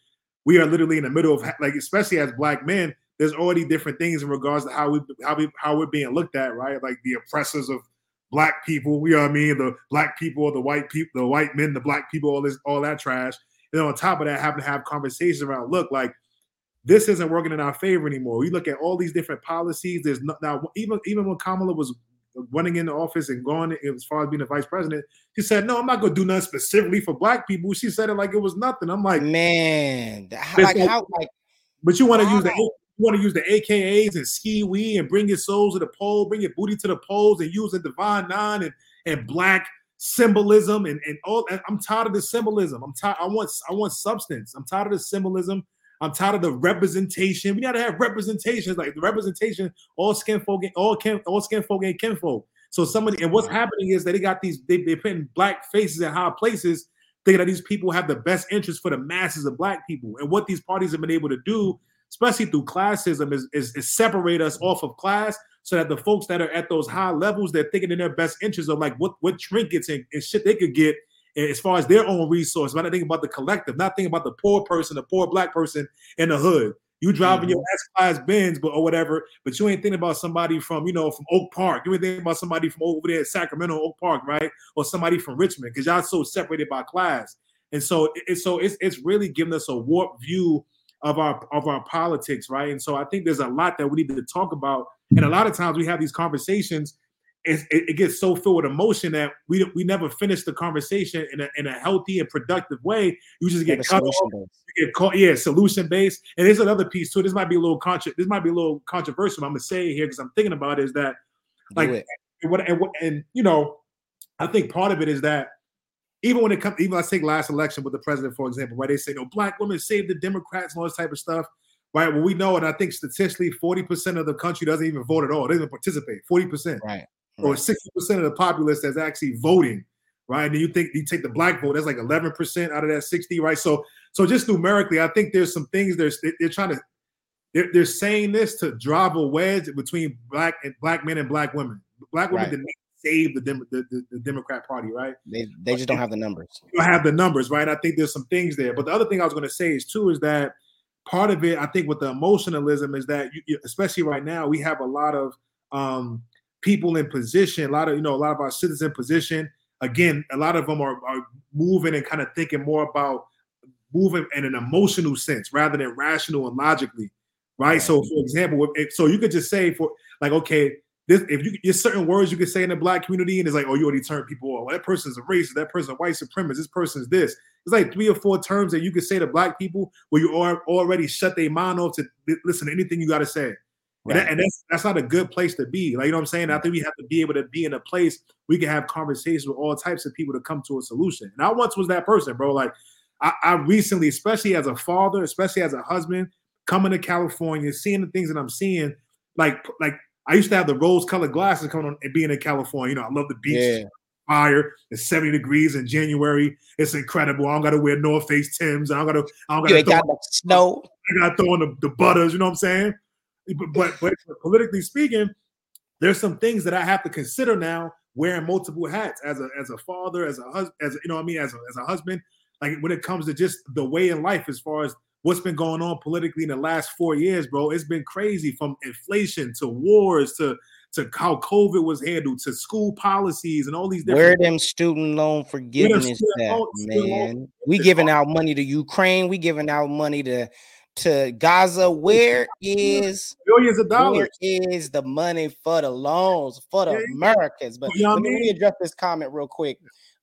we are literally in the middle of like, especially as black men, there's already different things in regards to how we how we how we're being looked at, right? Like the oppressors of black people, you know what I mean? The black people, the white people, the white men, the black people, all this, all that trash. And on top of that, having to have conversations around, look, like this isn't working in our favor anymore. We look at all these different policies. There's no, now even even when Kamala was running in the office and going as far as being the vice president, she said, "No, I'm not going to do nothing specifically for black people." She said it like it was nothing. I'm like, man, like, how like, but you want to use the you want to use the AKAs and skee wee and bring your souls to the pole, bring your booty to the poles, and use the divine nine and and black symbolism and and all. I'm tired of the symbolism. I'm tired. I want I want substance. I'm tired of the symbolism. I'm tired of the representation. We gotta have representations, like the representation, all skin folk, all kin, all skin folk ain't kinfolk. So somebody, and what's happening is that they got these, they, they're putting black faces in high places, thinking that these people have the best interest for the masses of black people. And what these parties have been able to do, especially through classism, is, is, is separate us off of class so that the folks that are at those high levels, they're thinking in their best interest of like what, what trinkets and, and shit they could get as far as their own resource, but I think about the collective, not thinking about the poor person, the poor black person in the hood. You driving mm-hmm. your S class Benz, but or whatever, but you ain't thinking about somebody from you know from Oak Park. You ain't thinking about somebody from over there at Sacramento, Oak Park, right? Or somebody from Richmond, because y'all so separated by class. And so, it, so it's it's really giving us a warped view of our of our politics, right? And so I think there's a lot that we need to talk about. And a lot of times we have these conversations it, it, gets so filled with emotion that we we never finish the conversation in a, in a healthy and productive way. You just get cut off. Get caught, yeah, solution based. And there's another piece too. This might be a little contra- This might be a little controversial. I'm gonna say here because I'm thinking about is that like and what and, what and you know, I think part of it is that even when it comes, even let's take last election with the president, for example, right? They say, no, black women save the Democrats and all this type of stuff right? Well, we know, and I think statistically, 40% of the country doesn't even vote at all. They don't participate. 40%. Right or 60% of the populace that's actually voting, right? And you think you take the black vote, that's like 11% out of that 60, right? So, so just numerically, I think there's some things they're they're trying to they're, they're saying this to drive a wedge between black and black men and black women. Black women right. did not save the, the, the, the, Democrat Party, right? They they just don't have the numbers. You don't have the numbers, right? I think there's some things there. But the other thing I was going to say is too is that part of it, I think, with the emotionalism is that you, especially right now, we have a lot of um, people in position, a lot of you know, a lot of our citizens in position. Again, a lot of them are, are moving and kind of thinking more about moving in an emotional sense rather than rational and logically, right? right. So, for example, if, so you could just say for like, okay, this if you there's certain words you could say in the black community, and it's like, oh, you already turned people off. Well, that person's a racist, that person's a white supremacist, this person's this. It's like three or four terms that you could say to black people where you are already shut their mind off to listen to anything you got to say. Right. And, that, and, that's that's not a good place to be. Like you know what I'm saying? I think we have to be able to be in a place we can have conversations with all types of people to come to a solution. And I once was that person, bro. Like I, I recently, especially as a father, especially as a husband, coming to California, seeing the things that I'm seeing, like like I used to have the rose-colored glasses coming on and being in California. You know, I love the beach. Yeah. Fire. It's 70 degrees in January. It's incredible. I don't gotta wear North Face Tims. I don't gotta. I don't gotta. You got the snow. I gotta throw in the, the butters. You know what I'm saying? But, but politically speaking, there's some things that I have to consider now wearing multiple hats as a as a father, as a husband, as a, you know what I mean, as a, as a husband. Like when it comes to just the way in life, as far as what's been going on politically in the last four years, bro, it's been crazy from inflation to wars to to how COVID was handled to school policies and all these different. Where them student loan forgiveness at, man? We giving out money to Ukraine. We giving out money to to Gaza. Where is billions of dollars? Where is the money for the loans for the yeah, Americans? But you know let, me, let me address this comment real quick.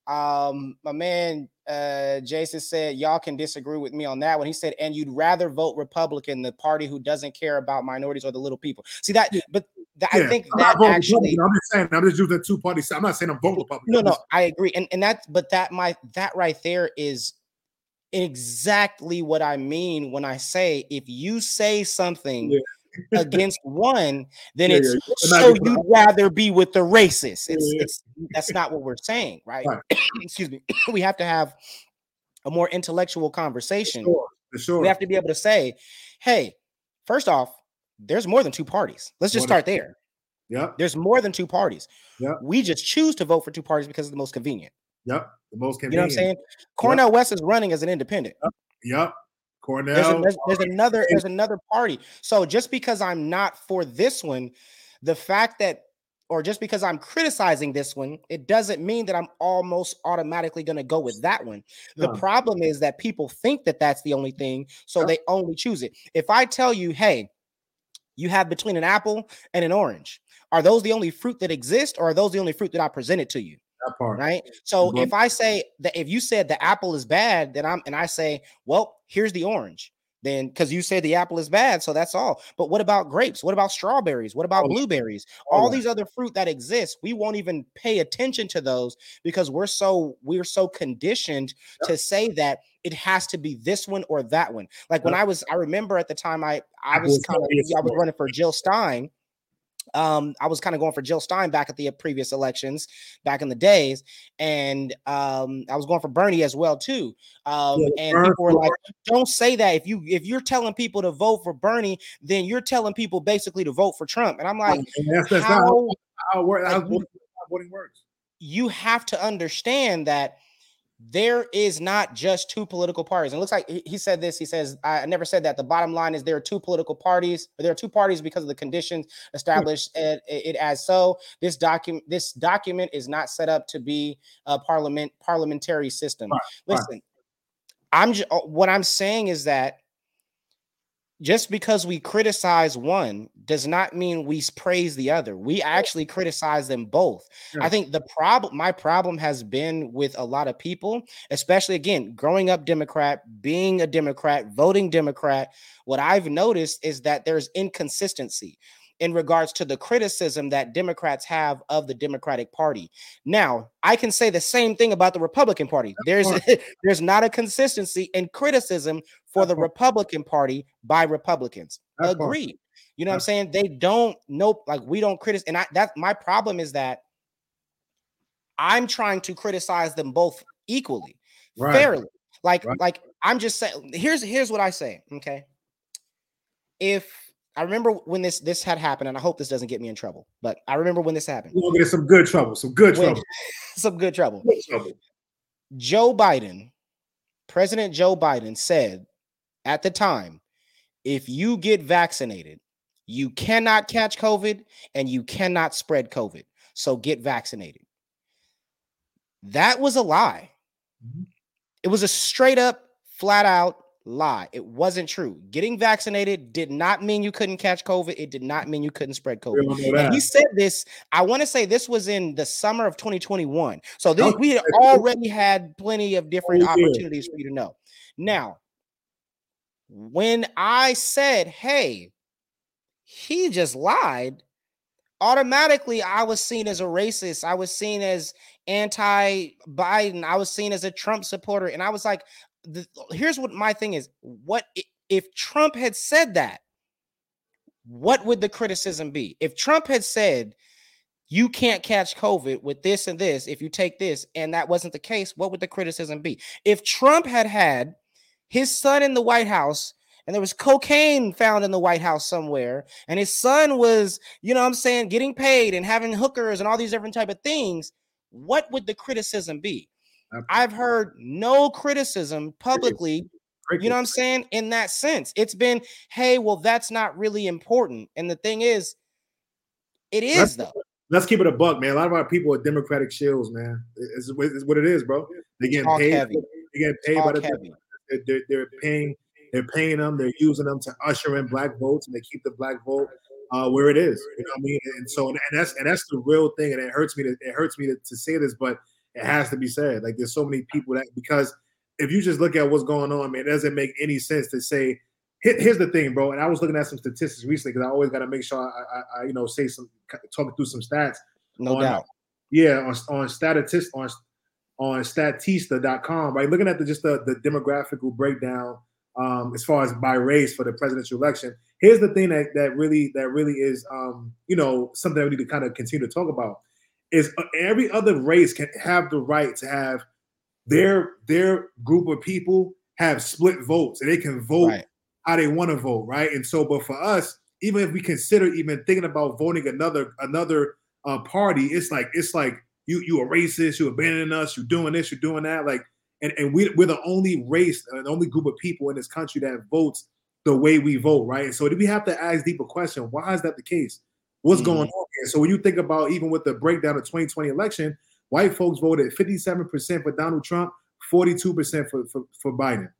Um, my man uh Jason said y'all can disagree with me on that one. He said, and you'd rather vote Republican, the party who doesn't care about minorities or the little people. See that, but yeah. I think that actually I'm just saying I'm just using two parties. I'm not saying I'm voting Republican. No, no, I agree. And and that but that my that right there is exactly what I mean when I say if you say something yeah. against one, then yeah, it's yeah. so you'd rather be with the racist. It's, it's that's not what we're saying, right? right. Excuse me. we have to have a more intellectual conversation. For sure. For sure. We have to be able to say, hey, first off, there's more than two parties. Let's just start there. Yeah. There's more than two parties. Yeah. We just choose to vote for two parties because it's the most convenient. Yep. The most convenient. You know what I'm saying? Cornel yep. West is running as an independent. Yep. yep. Cornel. There's, a, there's, there's another there's another party. So just because I'm not for this one, the fact that or just because I'm criticizing this one, it doesn't mean that I'm almost automatically going to go with that one. The problem is that people think that that's the only thing, so they only choose it. If I tell you, hey, you have between an apple and an orange, are those the only fruit that exist, or are those the only fruit that I presented to you? Right. So mm-hmm. if I say that if you said the apple is bad, then I'm and I say, well, here's the orange. Then because you said the apple is bad, so that's all. But what about grapes? What about strawberries? What about oh, blueberries? All these other fruit that exist, we won't even pay attention to those because we're so we're so conditioned yeah. to say that it has to be this one or that one. Like when I was, I remember at the time I I was kind of I was running for Jill Stein um, I was kind of going for Jill Stein back at the previous elections back in the days, and um, I was going for Bernie as well too. Um, and people were like, "Don't say that. If you if you're telling people to vote for Bernie, then you're telling people basically to vote for Trump." And I'm like, that's, that's how, how, how, how voting works. You have to understand that there is not just two political parties. And it looks like he said this. He says, I never said that. The bottom line is there are two political parties, but there are two parties because of the conditions established hmm. it, it, as so. This document, this document is not set up to be a parliament parliamentary system. Right, Listen, right. I'm just, uh, what I'm saying is that just because we criticize one does not mean we praise the other. We actually criticize them both. I think the problem, my problem has been with a lot of people, especially again, growing up Democrat, being a Democrat, voting Democrat. What I've noticed is that there's inconsistency in regards to the criticism that Democrats have of the Democratic Party. Now, I can say the same thing about the Republican Party. There's there's not a consistency in criticism for the Republican Party by Republicans. Agreed. You know what I'm saying? They don't nope, like we don't criticize and I that my problem is that I'm trying to criticize them both equally, right. fairly. Like right. like I'm just saying here's here's what I say, okay? If I remember when this this had happened, and I hope this doesn't get me in trouble. But I remember when this happened. We'll get some good trouble. Some good when, trouble. some good trouble. Good trouble. Joe Biden, President Joe Biden said at the time, if you get vaccinated, you cannot catch COVID and you cannot spread COVID. So get vaccinated. That was a lie. Mm-hmm. It was a straight up, flat out lie. It wasn't true. Getting vaccinated did not mean you couldn't catch COVID. It did not mean you couldn't spread COVID. He said this, I want to say this was in the summer of 2021. So this, we had already had plenty of different oh, opportunities for you to know. Now, when I said, hey, he just lied, automatically I was seen as a racist. I was seen as anti Biden. I was seen as a Trump supporter. And I was like, the, here's what my thing is what if Trump had said that? What would the criticism be? If Trump had said, you can't catch COVID with this and this if you take this, and that wasn't the case, what would the criticism be? If Trump had had his son in the White House and there was cocaine found in the White House somewhere, and his son was, you know I'm saying, getting paid and having hookers and all these different type of things, what would the criticism be? I've heard no criticism publicly. You know what I'm saying? In that sense, it's been, hey, well, that's not really important. And the thing is, it is let's, though. Let's keep it a buck, man. A lot of our people are Democratic shills, man. It's, it's what it is, bro. They get paid. Heavy. They get paid by the. They're, they're, paying. They're paying them. They're using them to usher in black votes, and they keep the black vote uh, where it is. You know what I mean? And so, and that's and that's the real thing. And it hurts me to it hurts me to, to say this, but it has to be said. Like there's so many people that because if you just look at what's going on, man, it doesn't make any sense to say. Here's the thing, bro. And I was looking at some statistics recently because I always got to make sure I, I, I, you know, say some talking through some stats. No on, doubt. Yeah, on on statist on on statista.com, right? Looking at the just the, the demographical breakdown um, as far as by race for the presidential election. Here's the thing that that really that really is um, you know something that we need to kind of continue to talk about is uh, every other race can have the right to have their their group of people have split votes and they can vote right. how they want to vote, right? And so, but for us, even if we consider even thinking about voting another another uh, party, it's like it's like you you a racist, you abandoning us, you're doing this, you're doing that, like, and and we we're the only race, the only group of people in this country that votes the way we vote, right? And so, do we have to ask deeper question? Why is that the case? What's mm-hmm. going on here? So when you think about even with the breakdown of 2020 election, white folks voted 57% for Donald Trump, 42% for, for, for Biden.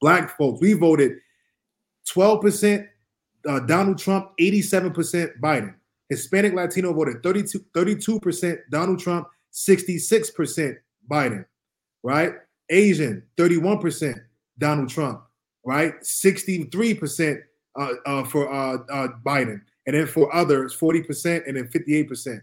Black folks, we voted 12% uh, Donald Trump, 87% Biden. Hispanic Latino voted 32, 32% Donald Trump, 66% Biden, right? Asian, 31% Donald Trump, right? 63% uh, uh, for uh, uh Biden and then for others 40% and then 58%.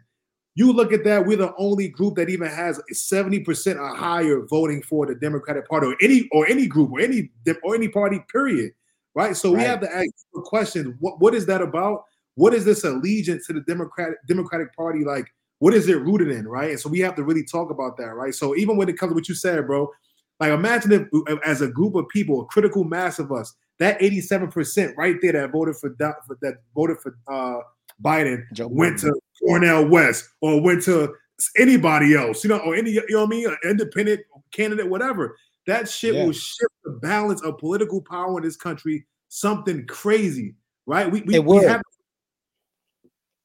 You look at that, we're the only group that even has 70% or higher voting for the Democratic Party or any or any group or any or any party, period. Right. So right. we have to ask the question: what, what is that about? What is this allegiance to the Democratic Democratic Party like? What is it rooted in? Right. And so we have to really talk about that, right? So even when it comes to what you said, bro, like imagine if as a group of people, a critical mass of us, that 87% right there that voted for, that voted for uh, Biden Joe went Biden. to Cornel West or went to anybody else, you know, or any, you know what I mean, An independent candidate, whatever. That shit yeah. will shift the balance of political power in this country something crazy, right? We, we, we have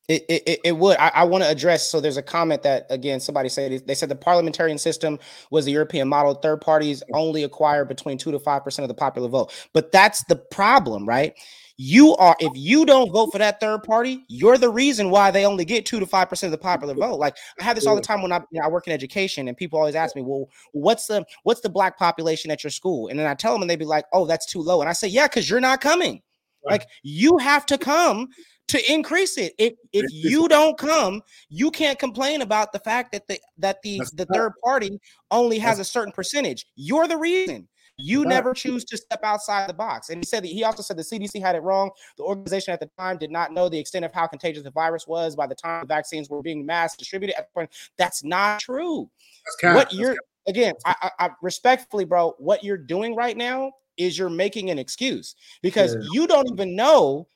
It, it, it would. I, I want to address. So there's a comment that again somebody said they said the parliamentarian system was the European model. Third parties only acquire between two to five percent of the popular vote. But that's the problem, right? You are if you don't vote for that third party, you're the reason why they only get two to five percent of the popular vote. Like I have this all the time when I, you know, I work in education, and people always ask me, "Well, what's the what's the black population at your school?" And then I tell them, and they be like, "Oh, that's too low." And I say, "Yeah, because you're not coming. Like you have to come to increase it. If if you don't come, you can't complain about the fact that the that the That's the third party only has a certain percentage. You're the reason. You never choose to step outside the box. And he said that he also said the CDC had it wrong. The organization at the time did not know the extent of how contagious the virus was by the time the vaccines were being mass distributed. At the point, that's not true. That's what you're again, I, I, respectfully, bro, what you're doing right now is you're making an excuse because yeah. you don't even know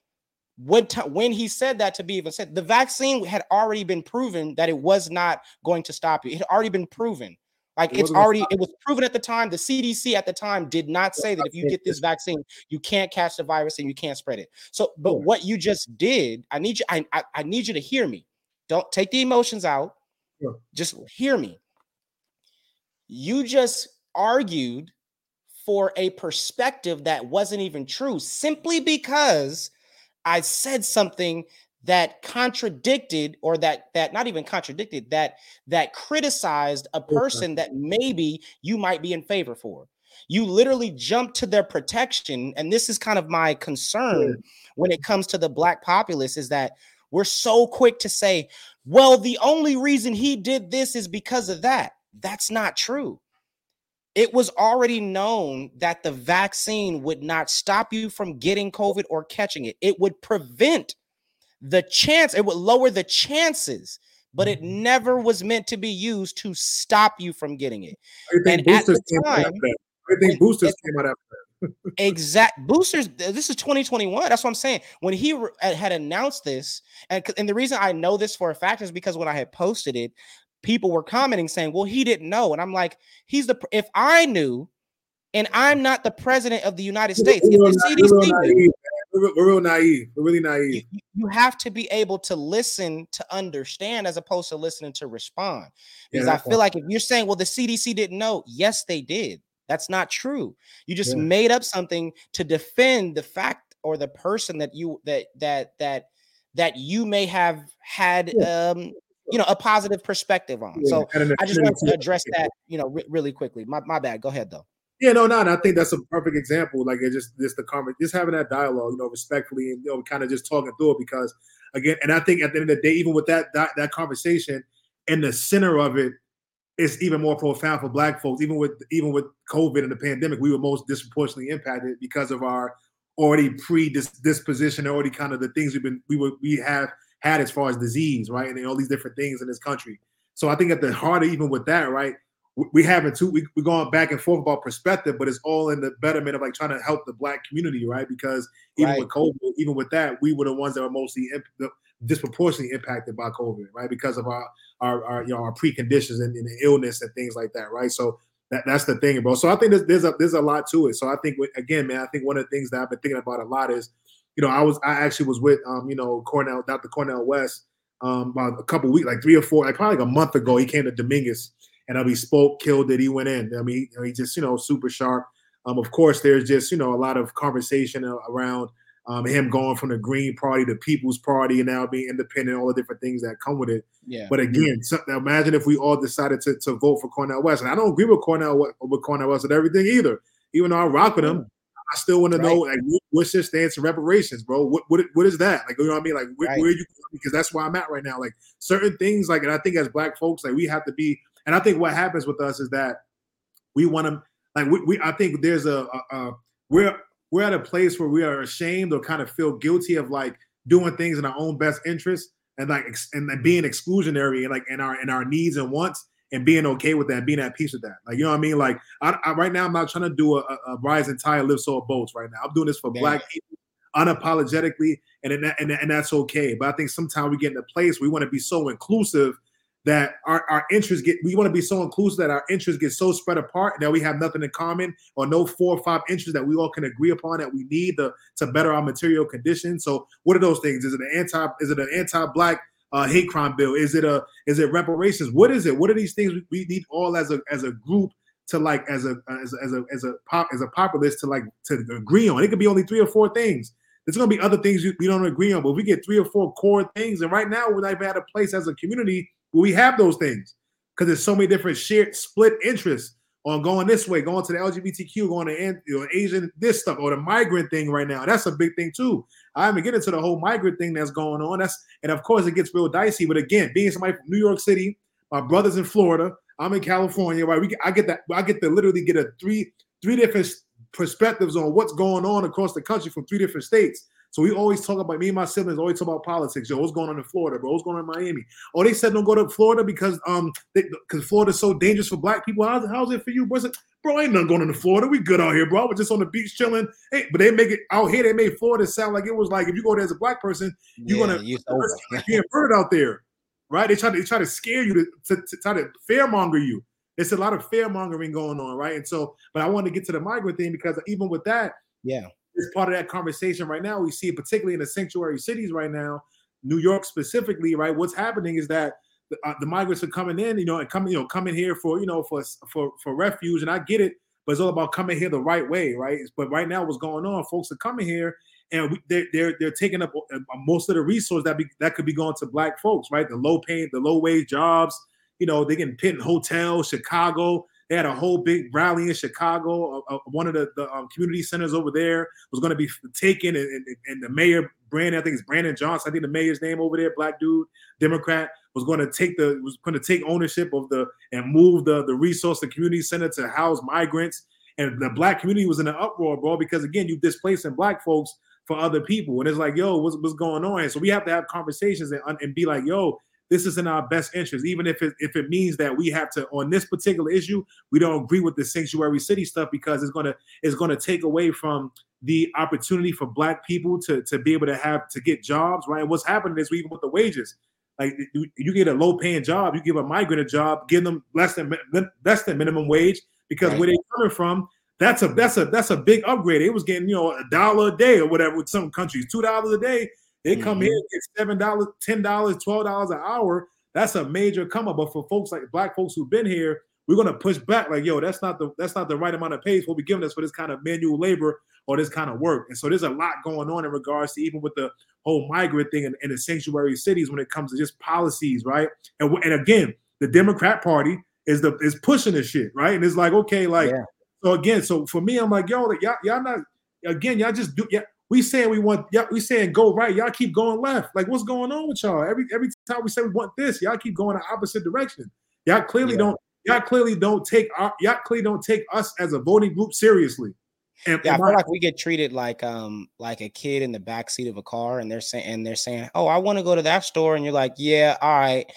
when t- when he said that to be even said the vaccine had already been proven that it was not going to stop you. It had already been proven. Like it it's already it was proven at the time the cdc at the time did not say that if you get this vaccine you can't catch the virus and you can't spread it. So but what you just did i need you i, I, I need you to hear me. Don't take the emotions out. Just hear me. You just argued for a perspective that wasn't even true simply because I said something that contradicted or that that not even contradicted that that criticized a person that maybe you might be in favor for. You literally jump to their protection and this is kind of my concern when it comes to the black populace is that we're so quick to say well the only reason he did this is because of that. That's not true it was already known that the vaccine would not stop you from getting COVID or catching it. It would prevent the chance, it would lower the chances, but it mm-hmm. never was meant to be used to stop you from getting it. And at the time, I think boosters came out after that. exact boosters. This is 2021. That's what I'm saying. When he re- had announced this, and, and the reason I know this for a fact is because when I had posted it, people were commenting saying, "Well, he didn't know," and I'm like, "He's the if I knew." And I'm not the president of the United States. We're, if the CDC, we're, naive, we're, we're, real naive. We're really naive. You, you, have to be able to listen to understand as opposed to listening to respond. Because yeah, I feel like if you're saying, well, the CDC didn't know, yes, they did. That's not true. You just yeah. made up something to defend the fact or the person that you that that that that you may have had yeah. um you know a positive perspective on. Yeah, so I just want to address that you know re- really quickly. My my bad. Go ahead though. Yeah, no, no, I think that's a perfect example. Like it just just the comment, just having that dialogue, you know, respectfully and you know, kind of just talking through it because again, and I think at the end of the day, even with that that, that conversation in the center of it, it's even more profound for black folks. Even with even with COVID and the pandemic, we were most disproportionately impacted because of our already predisposition, already kind of the things we've been we were we have had as far as disease, right? And all these different things in this country. So I think at the heart of even with that, right, we haven't too we, we're going back and forth about perspective, but it's all in the betterment of like trying to help the black community, right? Because even right. with COVID, even with that, we were the ones that were mostly imp- disproportionately impacted by COVID, right? Because of our our, our you know our preconditions and, and illness and things like that, right? So that, that's the thing, bro. So I think there's, there's a there's a lot to it. So I think again, man, I think one of the things that I've been thinking about a lot is you know, I was I actually was with um, you know, Cornel, Dr. Cornel West, um, about a couple weeks, like three or four, like probably like a month ago. He came to Dominguez and um, he spoke, killed it. He went in. I mean, he, he just you know super sharp. Um, of course, there's just you know a lot of conversation around um, him going from the Green Party to People's Party and now being independent, all the different things that come with it. Yeah. But again, so, imagine if we all decided to, to vote for Cornel West, and I don't agree with Cornel with Cornel West with everything either. Even though I rock with him, I still want right. to know like what's your stance in reparations, bro? What what what is that? Like you know what I mean? Like where, right. where you because that's where I'm at right now. Like certain things, like and I think as black folks, like we have to be. And I think what happens with us is that we want to like we, we I think there's a, a, a we're we're at a place where we are ashamed or kind of feel guilty of like doing things in our own best interest and like and being exclusionary and like in our in our needs and wants and being okay with that, being at peace with that. Like, you know what I mean? Like, I, I, right now, I'm not trying to do a, a and tide lifts all boats right now. I'm doing this for yeah. black people unapologetically, and, and, and, and that's okay. But I think sometimes we get in a place we want to be so inclusive that our, our interests get we want to be so inclusive that our interests get so spread apart that we have nothing in common or no four or five interests that we all can agree upon that we need to, to better our material condition So what are those things? Is it an anti is it an anti-black uh, hate crime bill? Is it a is it reparations? What is it? What are these things we, need all as a as a group to like as a as a as a as a pop as a populace to like to agree on? It could be only three or four things. There's gonna be other things we don't agree on, but we get three or four core things. And right now, we're not even at a place as a community where we have those things because there's so many different shared split interests on going this way, going to the LGBTQ, going to you know, Asian this stuff or the migrant thing right now. That's a big thing too. I haven't get into the whole migrant thing that's going on. That's and of course it gets real dicey. But again, being somebody from New York City, my brother's in Florida, I'm in California, right? We I get that I get to literally get a three three different perspectives on what's going on across the country from three different states. So we always talk about me and my siblings always talk about politics. Yo, what's going on in Florida, bro? What's going on in Miami? Oh, they said don't go to Florida because um because Florida's so dangerous for black people. How's, how's it for you? It? Bro, ain't nothing going into Florida. We good out here, bro. We're just on the beach chilling. Hey, but they make it out here. They made Florida sound like it was like if you go there as a black person, you're yeah, gonna you be a bird out there, right? They try to they try to scare you to, to, to try to fearmonger you. There's a lot of fearmongering going on, right? And so, but I want to get to the migrant thing because even with that, yeah, it's part of that conversation right now. We see it particularly in the sanctuary cities right now, New York specifically, right? What's happening is that the, uh, the migrants are coming in, you know, and coming, you know, coming here for, you know, for for for refuge, and I get it, but it's all about coming here the right way, right? But right now, what's going on? Folks are coming here, and we, they're they're they're taking up uh, most of the resource that be that could be going to black folks, right? The low paying, the low wage jobs, you know, they getting pit in hotels, Chicago. They had a whole big rally in Chicago. Uh, uh, one of the, the um, community centers over there was going to be taken, and, and, and, the mayor, Brandon, I think it's Brandon Johnson. I think the mayor's name over there, black dude, Democrat, was going to take the was going to take ownership of the and move the the resource, the community center to house migrants. And the black community was in an uproar, bro, because again, you displacing black folks for other people, and it's like, yo, what's, what's going on? And so we have to have conversations and, and be like, yo, this is in our best interest, even if it if it means that we have to on this particular issue, we don't agree with the sanctuary city stuff because it's gonna it's gonna take away from the opportunity for black people to to be able to have to get jobs, right? And what's happening is we even with the wages. Like you, get a low paying job, you give a migrant a job, give them less than less than minimum wage because right. where they're coming from, that's a that's a that's a big upgrade. It was getting you know a dollar a day or whatever with some countries, two dollars a day. They come mm-hmm. here get seven dollars, ten dollars, twelve dollars an hour. That's a major come up. But for folks like black folks who've been here, we're gonna push back like, yo, that's not the that's not the right amount of pay for we giving us for this kind of manual labor or this kind of work. And so there's a lot going on in regards to even with the whole migrant thing in, in the sanctuary cities when it comes to just policies, right? And and again, the Democrat Party is the is pushing this shit, right? And it's like, okay, like yeah. so again, so for me, I'm like, yo, like, y'all, y'all not again, y'all just do yeah, we saying we want, yeah, we saying go right. Y'all keep going left. Like, what's going on with y'all? Every every time we say we want this, y'all keep going the opposite direction. Y'all clearly yeah. don't. Y'all clearly don't take our. Y'all clearly don't take us as a voting group seriously. And, yeah, I feel like we get treated like um like a kid in the back seat of a car, and they're saying and they're saying, "Oh, I want to go to that store," and you're like, "Yeah, all right."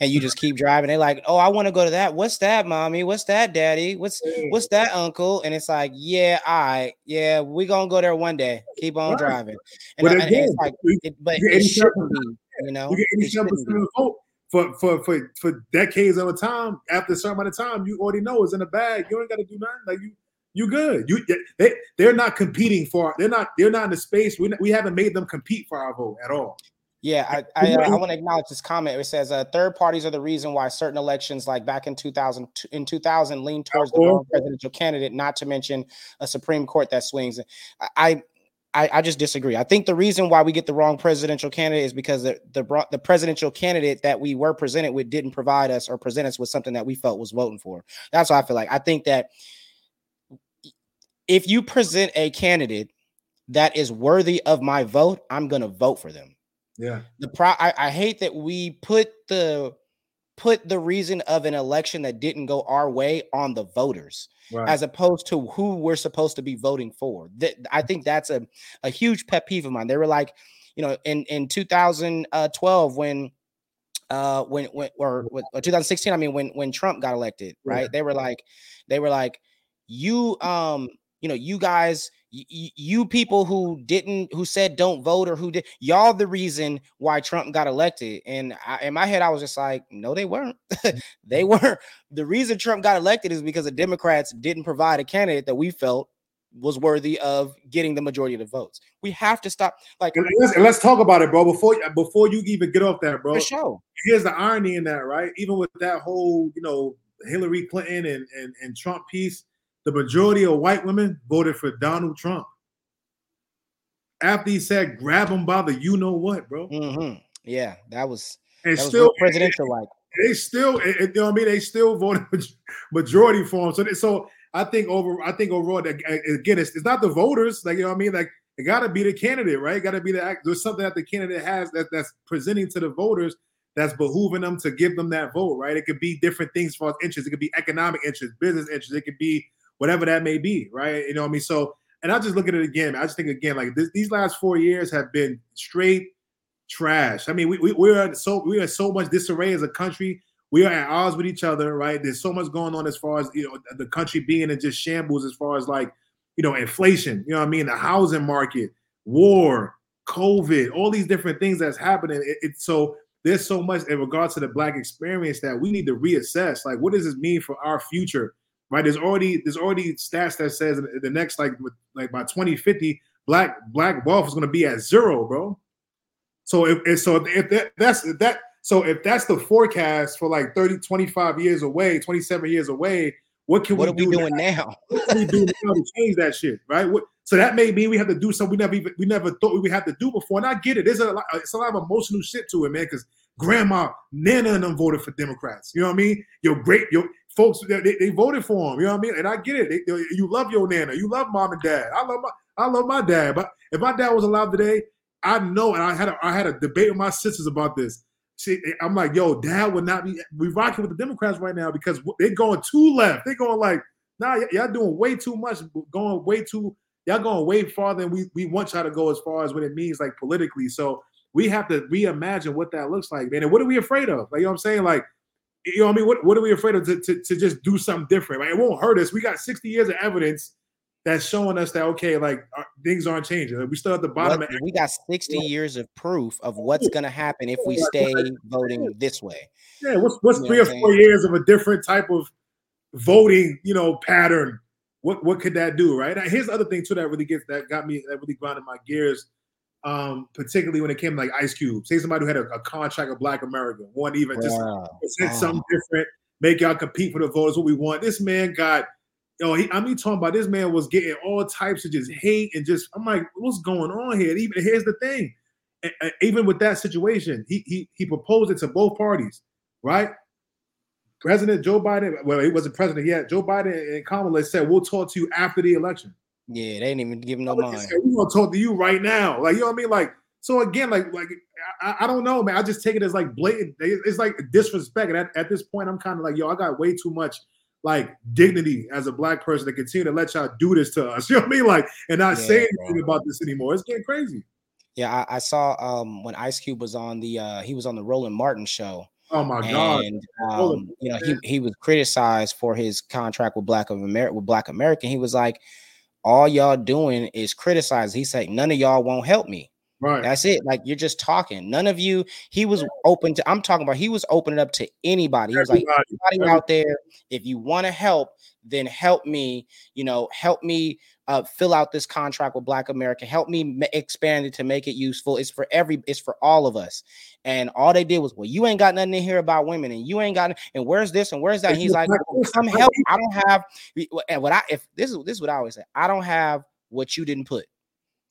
And you just keep driving. They're like, "Oh, I want to go to that. What's that, mommy? What's that, daddy? What's what's that, uncle?" And it's like, "Yeah, I, right. yeah, we gonna go there one day. Keep on right. driving." And, but, again, it's like, it, but it shouldn't be, you know. You get eighty-seven percent of the vote for for for for decades at a time. After a certain amount of time, you already know it's in the bag. You ain't got to do nothing. Like you, you good. You they they're not competing for. They're not they're not in the space. We we haven't made them compete for our vote at all. Yeah, I I, uh, I want to acknowledge this comment. It says uh, third parties are the reason why certain elections, like back in 2000, in 2000, lean towards the wrong presidential candidate. Not to mention a Supreme Court that swings. I, I I just disagree. I think the reason why we get the wrong presidential candidate is because the the the presidential candidate that we were presented with didn't provide us or present us with something that we felt was voting for. That's what I feel like. I think that if you present a candidate that is worthy of my vote, I'm going to vote for them. Yeah. The pro I, I hate that we put the put the reason of an election that didn't go our way on the voters right. as opposed to who we're supposed to be voting for. That I think that's a, a huge pet peeve of mine. They were like, you know, in in 2012 when uh when when or, or 2016 I mean when when Trump got elected, right? Yeah. They were like they were like you um you know, you guys y- you people who didn't who said don't vote or who did y'all the reason why Trump got elected. And I, in my head I was just like no they weren't. They mm-hmm. weren't. The reason Trump got elected is because the Democrats didn't provide a candidate that we felt was worthy of getting the majority of the votes. We have to stop like and let's, and let's talk about it bro before uh, before you even get off that bro. For sure. Here's the irony in that right? Even with that whole you know Hillary Clinton and, and, and Trump piece the majority of white women voted for Donald Trump. After he said, "Grab him by the you know what, bro." Mm-hmm. Yeah, that was and that still presidential like. They still, you know what I mean. They still voted majority for him. So, so I think over, I think overall, that again, it's, it's not the voters. Like you know what I mean. Like it got to be the candidate, right? Got to be the there's something that the candidate has that that's presenting to the voters that's behooving them to give them that vote, right? It could be different things for interest. It could be economic interest, business interest. It could be whatever that may be, right? You know what I mean? So, and I just look at it again. I just think again, like this, these last four years have been straight trash. I mean, we, we we're so we're in so much disarray as a country. We are at odds with each other, right? There's so much going on as far as you know the country being in just shambles as far as like you know inflation. You know what I mean? The housing market, war, COVID, all these different things that's happening. It, it's so there's so much in regards to the black experience that we need to reassess. Like, what does this mean for our future? Right? There's already there's already stats that says the next like like by 2050, black black wealth is going to be at zero, bro. So if, if so if that that's if that so if that's the forecast for like 30, 25 years away, 27 years away, what can what we do do doing now? now? what can we do now to change that shit, right? What, so that may mean we have to do something we never even, we never thought we would have to do before. And I get it. There's a lot, it's a lot of emotional shit to it, man. Because grandma, Nana, and them voted for Democrats. You know what I mean? Your great, your folks they, they voted for him. You know what I mean? And I get it. They, they, you love your nana. You love mom and dad. I love my I love my dad. But if my dad was alive today, I know. And I had a, I had a debate with my sisters about this. See, I'm like, yo, dad would not be. We rocking with the Democrats right now because they're going too left. They're going like, nah, y- y'all doing way too much. Going way too. Y'all going way farther than we we want y'all to go as far as what it means like politically. So we have to reimagine what that looks like, man. And what are we afraid of? Like you know what I'm saying? Like you know what I mean? What, what are we afraid of to, to, to just do something different? Right? It won't hurt us. We got 60 years of evidence that's showing us that okay, like uh, things aren't changing. We still at the bottom. What, we got 60 years of proof of what's gonna happen if we stay voting this way. Yeah, what's what's you three or four years of a different type of voting, you know, pattern? What what could that do, right? Now, here's the other thing too that really gets that got me that really grinded my gears um, particularly when it came to like Ice Cube. Say somebody who had a, a contract of Black America, one even just wow. said wow. something different, make y'all compete for the voters. What we want. This man got, you know, he, I mean, talking about this man was getting all types of just hate and just. I'm like, what's going on here? And even here's the thing, even with that situation, he he he proposed it to both parties, right? President Joe Biden, well, he wasn't president yet. Joe Biden and Kamala said, "We'll talk to you after the election." Yeah, they ain't even give no mind. We're gonna talk to you right now. Like, you know what I mean? Like, so again, like, like I, I don't know, man. I just take it as like blatant. It's like disrespect. And at, at this point, I'm kind of like, yo, I got way too much like dignity as a black person to continue to let y'all do this to us. You know what I mean? Like, and not yeah, say anything bro. about this anymore. It's getting crazy. Yeah, I, I, saw um when Ice Cube was on the uh he was on the Roland Martin show. Oh my god! And um, you know, he he was criticized for his contract with Black of America with Black American. He was like, all y'all doing is criticize. He said, none of y'all won't help me. Right. That's it. Like you're just talking. None of you. He was open to. I'm talking about. He was opening up to anybody. He was like, anybody out there, if you want to help, then help me. You know, help me uh, fill out this contract with Black America. Help me expand it to make it useful. It's for every. It's for all of us. And all they did was, well, you ain't got nothing in here about women, and you ain't got. And where's this and where's that? And he's like, well, come help. I don't have. And what I if this is this is what I always say. I don't have what you didn't put.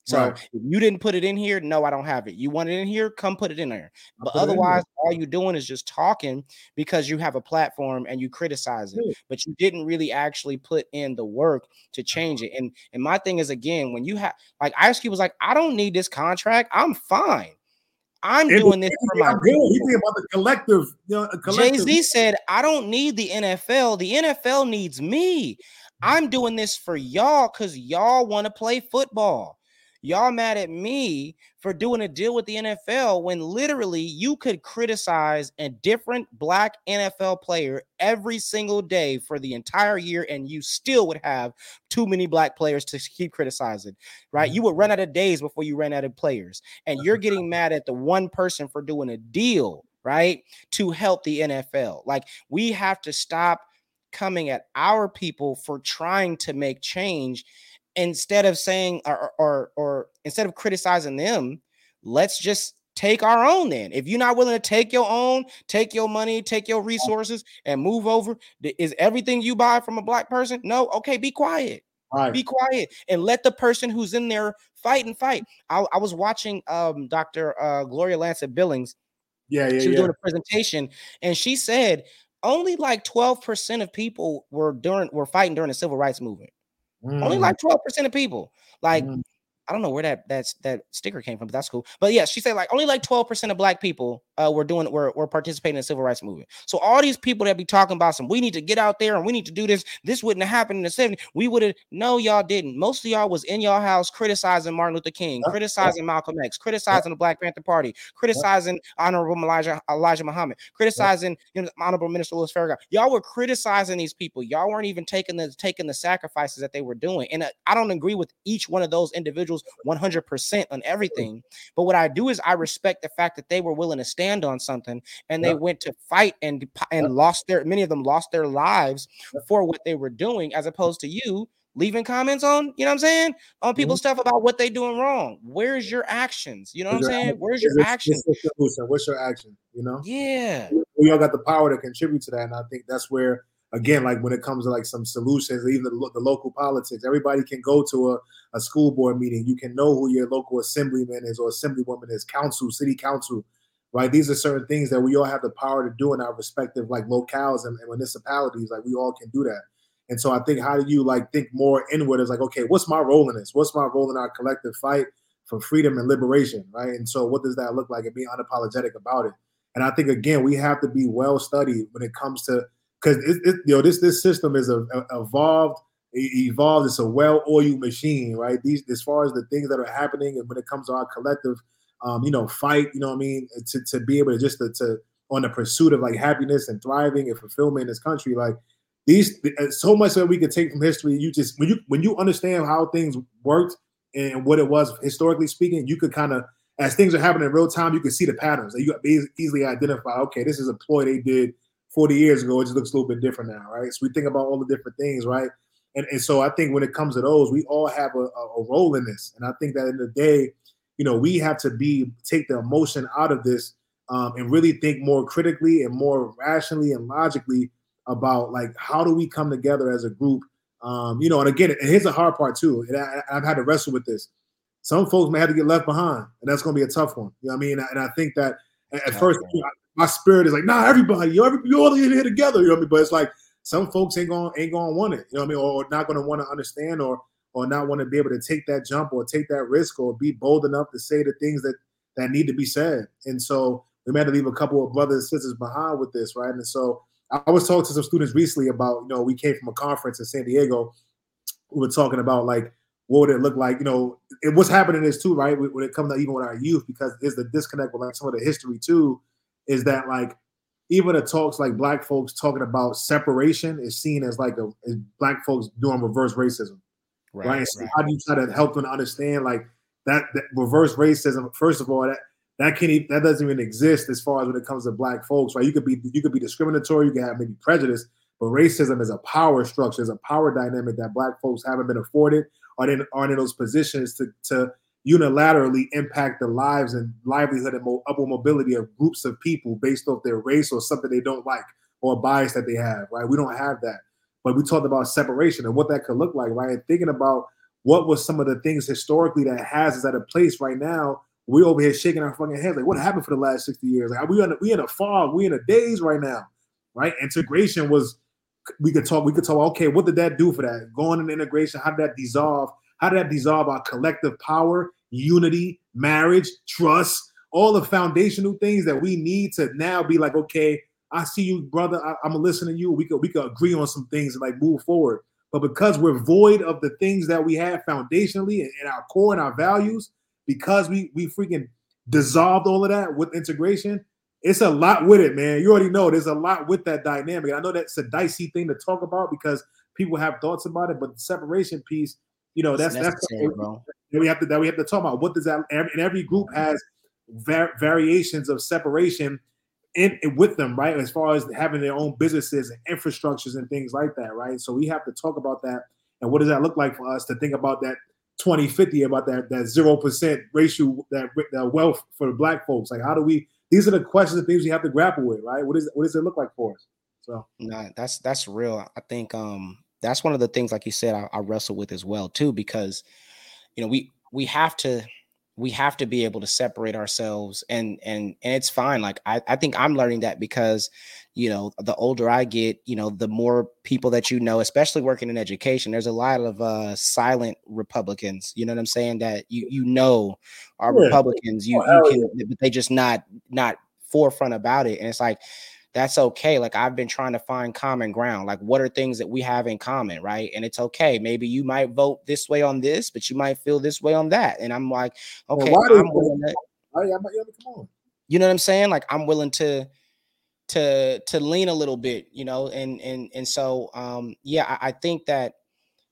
So right. if you didn't put it in here, no, I don't have it. You want it in here, come put it in there. But otherwise, all you're doing is just talking because you have a platform and you criticize it. But you didn't really actually put in the work to change it. And and my thing is again, when you have like Ice Cube was like, I don't need this contract. I'm fine. I'm and doing this for my people. He about the collective. You know, collective. Jay Z said, I don't need the NFL. The NFL needs me. I'm doing this for y'all because y'all want to play football. Y'all mad at me for doing a deal with the NFL when literally you could criticize a different black NFL player every single day for the entire year and you still would have too many black players to keep criticizing, right? Mm-hmm. You would run out of days before you ran out of players. And you're mm-hmm. getting mad at the one person for doing a deal, right? To help the NFL. Like we have to stop coming at our people for trying to make change instead of saying or, or or instead of criticizing them let's just take our own then. If you're not willing to take your own take your money take your resources and move over is everything you buy from a black person? No? Okay be quiet. Right. be quiet and let the person who's in there fight and fight. I, I was watching um dr uh Gloria Ladson-Billings. Yeah, yeah she was yeah. doing a presentation and she said only like 12% of people were during were fighting during the civil rights movement. Mm. Only like 12% of people. Like mm. I don't know where that that's that sticker came from, but that's cool. But yeah, she said like only like 12% of black people uh were doing were, were participating in the civil rights movement. So all these people that be talking about some we need to get out there and we need to do this. This wouldn't have happened in the 70s. We would have no, y'all didn't. Most of y'all was in y'all house criticizing Martin Luther King, criticizing. Malcolm X, criticizing the Black Panther Party, criticizing Honorable Elijah Elijah Muhammad, criticizing you know, Honorable Minister Louis Farrakhan. Y'all were criticizing these people. Y'all weren't even taking the taking the sacrifices that they were doing. And uh, I don't agree with each one of those individuals 100 percent on everything. But what I do is I respect the fact that they were willing to stand on something and they went to fight and and lost their many of them lost their lives for what they were doing, as opposed to you leaving comments on, you know what I'm saying, on people's mm-hmm. stuff about what they doing wrong. Where's your actions? You know what I'm saying? Where's your action? What's your action? You know? Yeah. We all got the power to contribute to that. And I think that's where again, like when it comes to like some solutions, even the, the local politics, everybody can go to a, a school board meeting. You can know who your local assemblyman is or assemblywoman is, council, city council, right? These are certain things that we all have the power to do in our respective like locales and, and municipalities. Like we all can do that. And so I think how do you like think more inward as like, okay, what's my role in this? What's my role in our collective fight for freedom and liberation, right? And so what does that look like and being unapologetic about it? And I think again, we have to be well studied when it comes to because it, it, you know this this system is a, a evolved evolved. It's a well-oiled machine, right? These as far as the things that are happening and when it comes to our collective, um, you know, fight. You know what I mean? To, to be able to just to, to on the pursuit of like happiness and thriving and fulfillment in this country, like these uh, so much that we can take from history. You just when you when you understand how things worked and what it was historically speaking, you could kind of as things are happening in real time, you can see the patterns. And you easily identify, okay, this is a ploy they did 40 years ago, it just looks a little bit different now, right? So we think about all the different things, right? And, and so I think when it comes to those, we all have a, a role in this. And I think that in the day, you know, we have to be take the emotion out of this um, and really think more critically and more rationally and logically about like how do we come together as a group. Um, you know, and again, and here's the hard part too. And I, I've had to wrestle with this. Some folks may have to get left behind, and that's going to be a tough one. You know what I mean? And I think that at first, my spirit is like, nah, everybody, you every, all here together. You know what I mean? But it's like some folks ain't gonna ain't gonna want it. You know what I mean? Or, not gonna want to understand or or not want to be able to take that jump or take that risk or be bold enough to say the things that that need to be said. And so we may have to leave a couple of brothers and sisters behind with this, right? And so I was talking to some students recently about, you know, we came from a conference in San Diego. We were talking about like what would it look like? You know, it, what's happening is too, right? When it comes to even with our youth, because there's the disconnect with like some of the history too is that like even the talks like black folks talking about separation is seen as like a as black folks doing reverse racism, right? right? So right. how do you try to help them understand like that, that reverse racism? First of all, that that can not that doesn't even exist as far as when it comes to black folks, right? You could be you could be discriminatory, you can have maybe prejudice, but racism is a power structure, is a power dynamic that black folks haven't been afforded, or in aren't in those positions to to unilaterally impact the lives and livelihood and upward mobility of groups of people based off their race or something they don't like or bias that they have, right? We don't have that. But we talked about separation and what that could look like, right? And thinking about what was some of the things historically that has us at a place right now. We over here shaking our fucking heads like, what happened for the last 60 years? Like, we in a, we in a fog, we in a daze right now, right? Integration was, we could talk, we could talk, okay, what did that do for that? Going into integration, how did that dissolve? How did that dissolve our collective power, unity, marriage, trust, all the foundational things that we need to now be like, okay, I see you, brother. I, am gonna listen to you. We could we could agree on some things and like move forward. But because we're void of the things that we have foundationally and, and our core and our values, because we we freaking dissolved all of that with integration, it's a lot with it, man. You already know there's a lot with that dynamic. I know that's a dicey thing to talk about because people have thoughts about it, but the separation piece, you know, that's that's that we have to that we have to talk about. What does that? And every group has var- variations of separation in, with them, right? As far as having their own businesses and infrastructures and things like that, right? So we have to talk about that. And what does that look like for us to think about that 2050 about that that zero percent ratio that, that wealth for the black folks? Like, how do we? These are the questions and things we have to grapple with, right? What is what does it look like for us? So, nah, that's that's real. I think um that's one of the things, like you said, I, I wrestle with as well too, because you know we we have to we have to be able to separate ourselves and and and it's fine like I, I think i'm learning that because you know the older i get you know the more people that you know especially working in education there's a lot of uh silent republicans you know what i'm saying that you you know are yeah. republicans you, oh, you can yeah. but they just not not forefront about it and it's like that's okay. Like I've been trying to find common ground. Like what are things that we have in common, right? And it's okay. Maybe you might vote this way on this, but you might feel this way on that. And I'm like, okay, well, I'm willing to, come on. You know what I'm saying? Like I'm willing to to to lean a little bit, you know, and and and so um yeah, I, I think that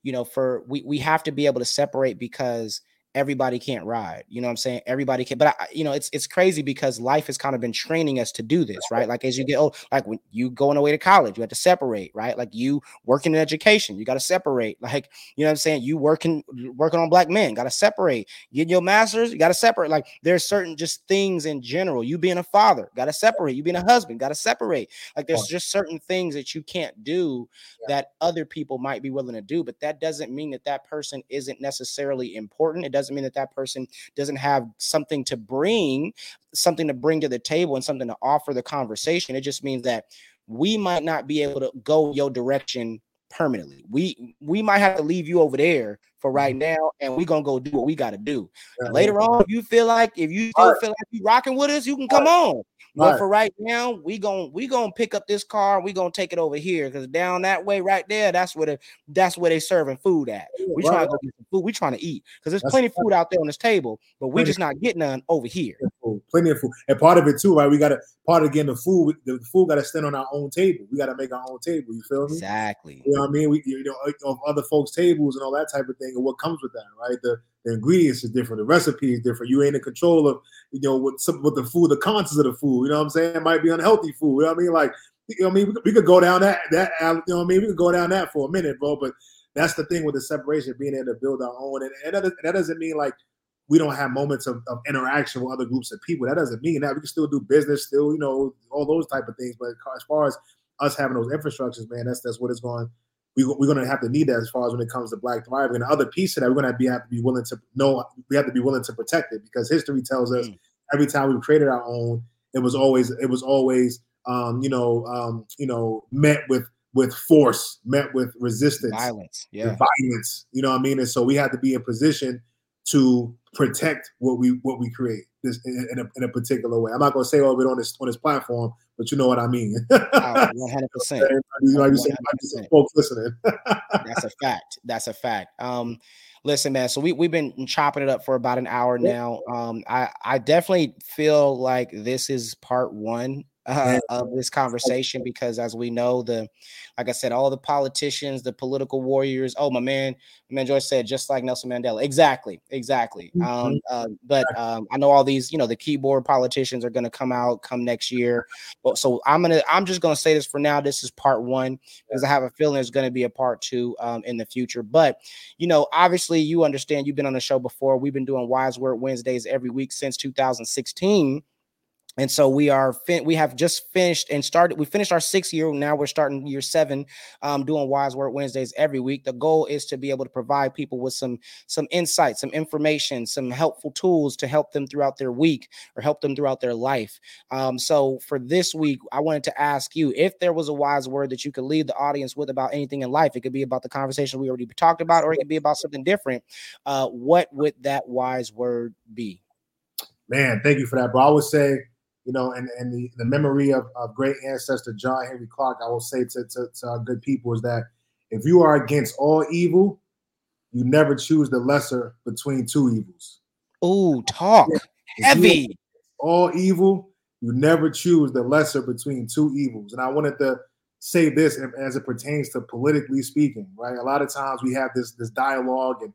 you know for we we have to be able to separate because everybody can't ride. You know what I'm saying? Everybody can, but I, you know, it's it's crazy because life has kind of been training us to do this, right? Like as you get old, like when you going away to college, you have to separate, right? Like you working in education, you got to separate. Like, you know what I'm saying? You working working on black men, got to separate. Getting your masters, you got to separate. Like there's certain just things in general. You being a father, got to separate. You being a husband, got to separate. Like there's just certain things that you can't do that other people might be willing to do, but that doesn't mean that that person isn't necessarily important. It doesn't doesn't mean that that person doesn't have something to bring, something to bring to the table and something to offer the conversation. It just means that we might not be able to go your direction permanently. We we might have to leave you over there for right mm-hmm. now, and we're gonna go do what we gotta do. Later on, if you feel like if you still feel like you rocking with us, you can come on. But right. for right now, we gonna we gonna pick up this car. We gonna take it over here because down that way, right there, that's where the that's where they serving food at. We right. trying to go get some food. We trying to eat because there's that's plenty of food out there on this table, but we just not getting none over here. Plenty of food, and part of it too, right? We got to part of getting the food. The food got to stand on our own table. We got to make our own table. You feel me? Exactly. You know what I mean? We you know of other folks' tables and all that type of thing, and what comes with that, right? The the ingredients is different, the recipe is different. You ain't in control of, you know, what some what the food, the contents of the food. You know what I'm saying? It might be unhealthy food. You know what I mean? Like, you know, I mean, we, we could go down that that you know what I mean? We could go down that for a minute, bro. But that's the thing with the separation, being able to build our own, and, and that, that doesn't mean like we don't have moments of, of, interaction with other groups of people. That doesn't mean that we can still do business, still, you know, all those type of things. But as far as us having those infrastructures, man, that's that's what it's going we, we're going to have to need that as far as when it comes to black thriving. And the other piece of that, we're going to be have to be willing to know we have to be willing to protect it because history tells us mm. every time we created our own, it was always it was always um, you know um, you know met with with force, met with resistance, violence, yeah, violence. You know what I mean? And so we have to be in position to protect what we what we create this in, in, a, in a particular way. I'm not going to say all of it on this on this platform, but you know what I mean. One hundred percent. Folks listening. That's a fact. That's a fact. Um, listen, man. So we we've been chopping it up for about an hour now. Um, I I definitely feel like this is part one uh, of this conversation because as we know the like i said all the politicians the political warriors oh my man my man joyce said just like nelson mandela. Exactly exactly um, mm-hmm. uh, but um, i know all these you know the keyboard politicians are going to come out come next year but so i'm gonna i'm just gonna say this for now this is part one because i have a feeling there's going to be a part two um, in the future but you know obviously you understand you've been on the show before we've been doing wise word wednesdays every week since 2016 and so we are fin- we have just finished and started we finished our sixth year. Now we're starting year seven um, doing wise word wednesdays every week. The goal is to be able to provide people with some some insight some information some helpful tools to help them throughout their week or help them throughout their life. Um, so for this week i wanted to ask you if there was a wise word that you could leave the audience with about anything in life it could be about the conversation we already talked about or it could be about something different uh, what would that wise word be? Man thank you for that bro. I would say you know, and, and the, the memory of, of great ancestor John Henrik Clarke, I will say to, to, to our good people is that if you are against all evil, you never choose the lesser between two evils. Oh, talk heavy. All evil, you never choose the lesser between two evils. And I wanted to say this as it pertains to politically speaking, right? A lot of times we have this this dialogue and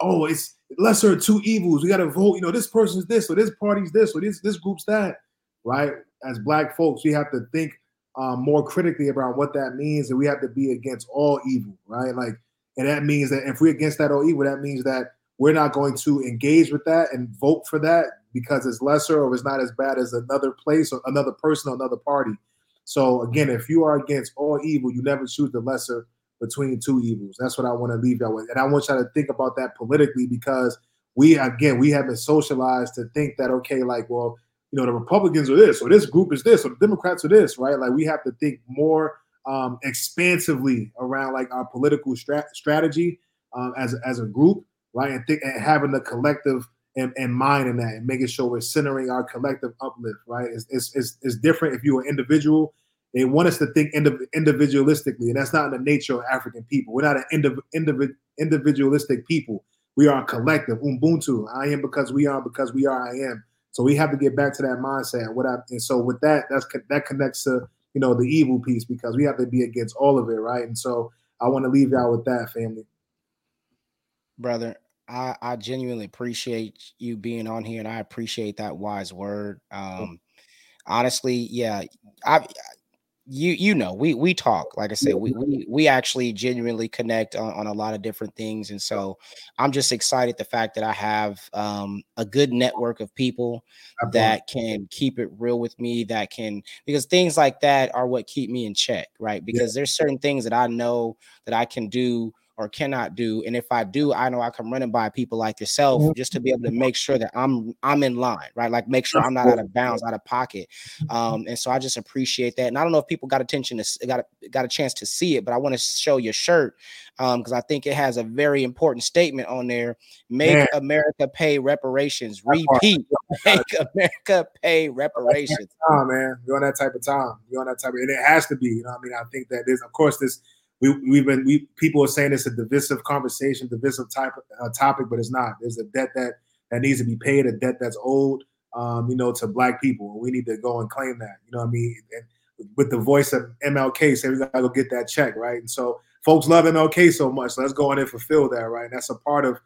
oh, it's lesser of two evils. We got to vote. You know, this person's this, or this party's this, or this this group's that, right? As black folks, we have to think um, more critically about what that means, and we have to be against all evil, right? Like, and that means that if we're against that all evil, that means that we're not going to engage with that and vote for that because it's lesser or it's not as bad as another place or another person or another party. So again, if you are against all evil, you never choose the lesser between two evils. That's what I want to leave y'all with. And I want y'all to think about that politically because we again we have been socialized to think that okay, like, well, you know, the Republicans are this, or this group is this, or the Democrats are this, right? Like we have to think more um, expansively around like our political strat- strategy um, as as a group, right? And think and having the collective and, in mind in that and making sure we're centering our collective uplift, right? It's, it's, it's, it's different if you're an individual they want us to think individualistically, and that's not in the nature of African people. We're not an indiv- indiv- individualistic people. We are a collective. Ubuntu. I am because we are because we are. I am. So we have to get back to that mindset. What I and so with that, that's that connects to you know the evil piece because we have to be against all of it, right? And so I want to leave y'all with that, family. Brother, I, I genuinely appreciate you being on here, and I appreciate that wise word. Um, honestly, yeah, I you you know we we talk like i said we we, we actually genuinely connect on, on, a lot of different things and so i'm just excited the fact that i have um, a good network of people that can keep it real with me that can because things like that are what keep me in check right because yeah. there's certain things that i know that i can do or cannot do. And if I do, I know I come running by people like yourself mm-hmm. just to be able to make sure that I'm I'm in line, right? Like make sure I'm not out of bounds, out of pocket. Mm-hmm. Um, and so I just appreciate that. And I don't know if people got attention to got a, got a chance to see it, but I want to show your shirt because um, I think it has a very important statement on there. Make Man. America pay reparations. Repeat. Make America pay reparations. Time, man. You're on that type of time. You're on that type of, and it has to be. You know, I mean, I think that is, of course, this we we've been we people are saying it's a divisive conversation, divisive type uh, topic, but it's not. There's a debt that that needs to be paid, a debt that's owed, um, you know, to black people. We need to go and claim that. You know what I mean? And with the voice of MLK saying we gotta go get that check, right? And so folks love MLK so much. So let's go in and fulfill that, right? And that's a part of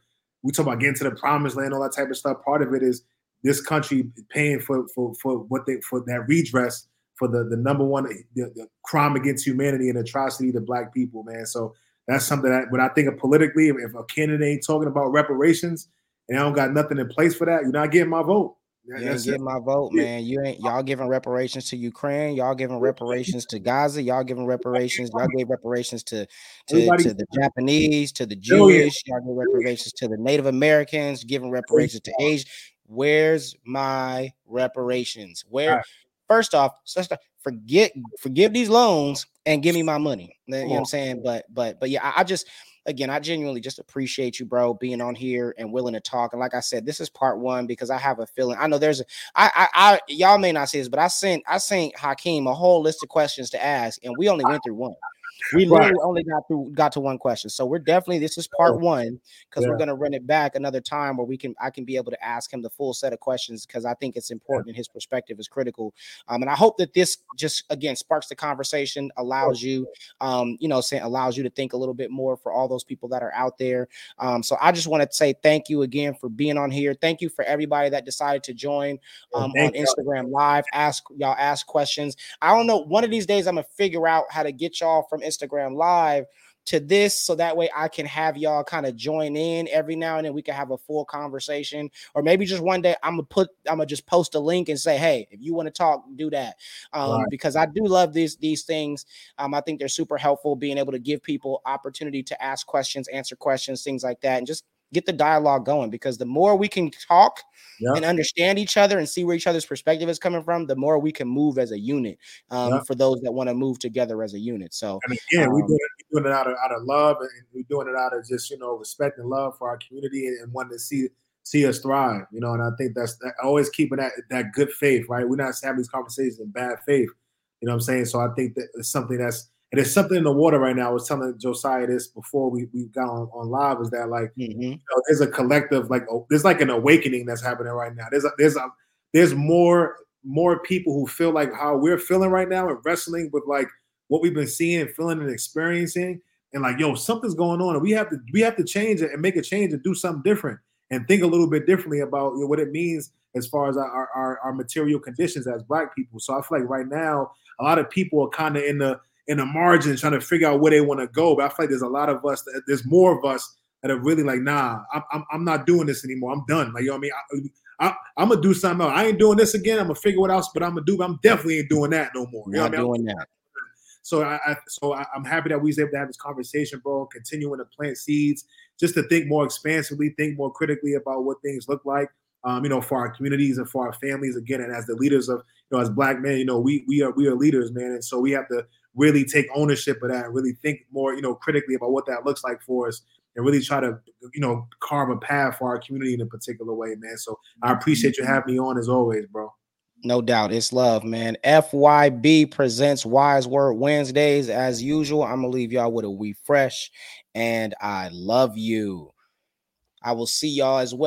we talk about getting to the promised land, all that type of stuff. Part of it is this country paying for for for what they for that redress for the the number one the, the crime against humanity and atrocity to black people, man. So that's something that when I think of politically, if a candidate ain't talking about reparations and I don't got nothing in place for that, you're not getting my vote. You ain't getting my vote, man. You ain't y'all giving reparations to Ukraine, y'all giving reparations to Gaza, y'all giving reparations, y'all gave reparations to to, to the Japanese, to the Jewish, y'all gave reparations to the Native Americans, giving reparations to Asia. Where's my reparations? Where First off, forget forgive these loans and give me my money. You know what I'm saying? But but but yeah, I, I just again, I genuinely just appreciate you, bro, being on here and willing to talk. And like I said, this is part one because I have a feeling. I know there's a I I, I y'all may not see this, but I sent I sent Hakeem a whole list of questions to ask, and we only went through one. We literally right. only got through got to one question. So we're definitely this is part one because yeah. we're gonna run it back another time where we can I can be able to ask him the full set of questions because I think it's important and his perspective is critical. Um, and I hope that this just again sparks the conversation, allows you um, you know, say allows you to think a little bit more for all those people that are out there. Um, so I just want to say thank you again for being on here. Thank you for everybody that decided to join um, on Instagram Live. Ask y'all ask questions. I don't know. One of these days I'm gonna figure out how to get y'all from Instagram live to this so that way I can have y'all kind of join in every now and then. We can have a full conversation or maybe just one day I'm gonna put I'm gonna just post a link and say hey if you want to talk do that. Um, right. because I do love these these things. Um, I think they're super helpful being able to give people opportunity to ask questions answer questions things like that and just get the dialogue going because the more we can talk and understand each other and see where each other's perspective is coming from, the more we can move as a unit um, for those that want to move together as a unit. So, and again, um, we're, doing it, we're doing it out of, out of love and we're doing it out of just, you know, respect and love for our community and, and wanting to see see us thrive, you know, and I think that's that, always keeping that that good faith, right? We're not having these conversations in bad faith, you know what I'm saying? So I think that it's something that's And there's something in the water right now. I was telling Josiah this before we, we got on, on live is that like mm-hmm. you know, there's a collective like oh, there's like an awakening that's happening right now. There's a, there's a there's more more people who feel like how we're feeling right now and wrestling with like what we've been seeing, and feeling, and experiencing, and like yo, something's going on, and we have to we have to change it and make a change and do something different and think a little bit differently about you know, what it means as far as our, our, our material conditions as black people. So I feel like right now a lot of people are kind of in the in the margins trying to figure out where they want to go. But I feel like there's a lot of us, that, there's more of us that are really like, nah, I'm, I'm, I'm not doing this anymore. I'm done. Like, you know what I mean? I, I, am gonna do something else. I ain't doing this again. I'm gonna figure what else, but I'm gonna do. But I'm definitely ain't doing that no more. You not know what I mean? doing that. So I, I so I, am happy that we was able to have this conversation, bro. Continuing to plant seeds, just to think more expansively, think more critically about what things look like. Um, you know, for our communities and for our families again, and as the leaders of, you know, as black men, you know, we we are we are leaders, man, and so we have to really take ownership of that really think more, you know, critically about what that looks like for us and really try to, you know, carve a path for our community in a particular way, man. So I appreciate you having me on as always, bro. No doubt. It's love, man. FYB presents Wise Word Wednesdays. As usual, I'm going to leave y'all with a We Fresh and I love you. I will see y'all as well.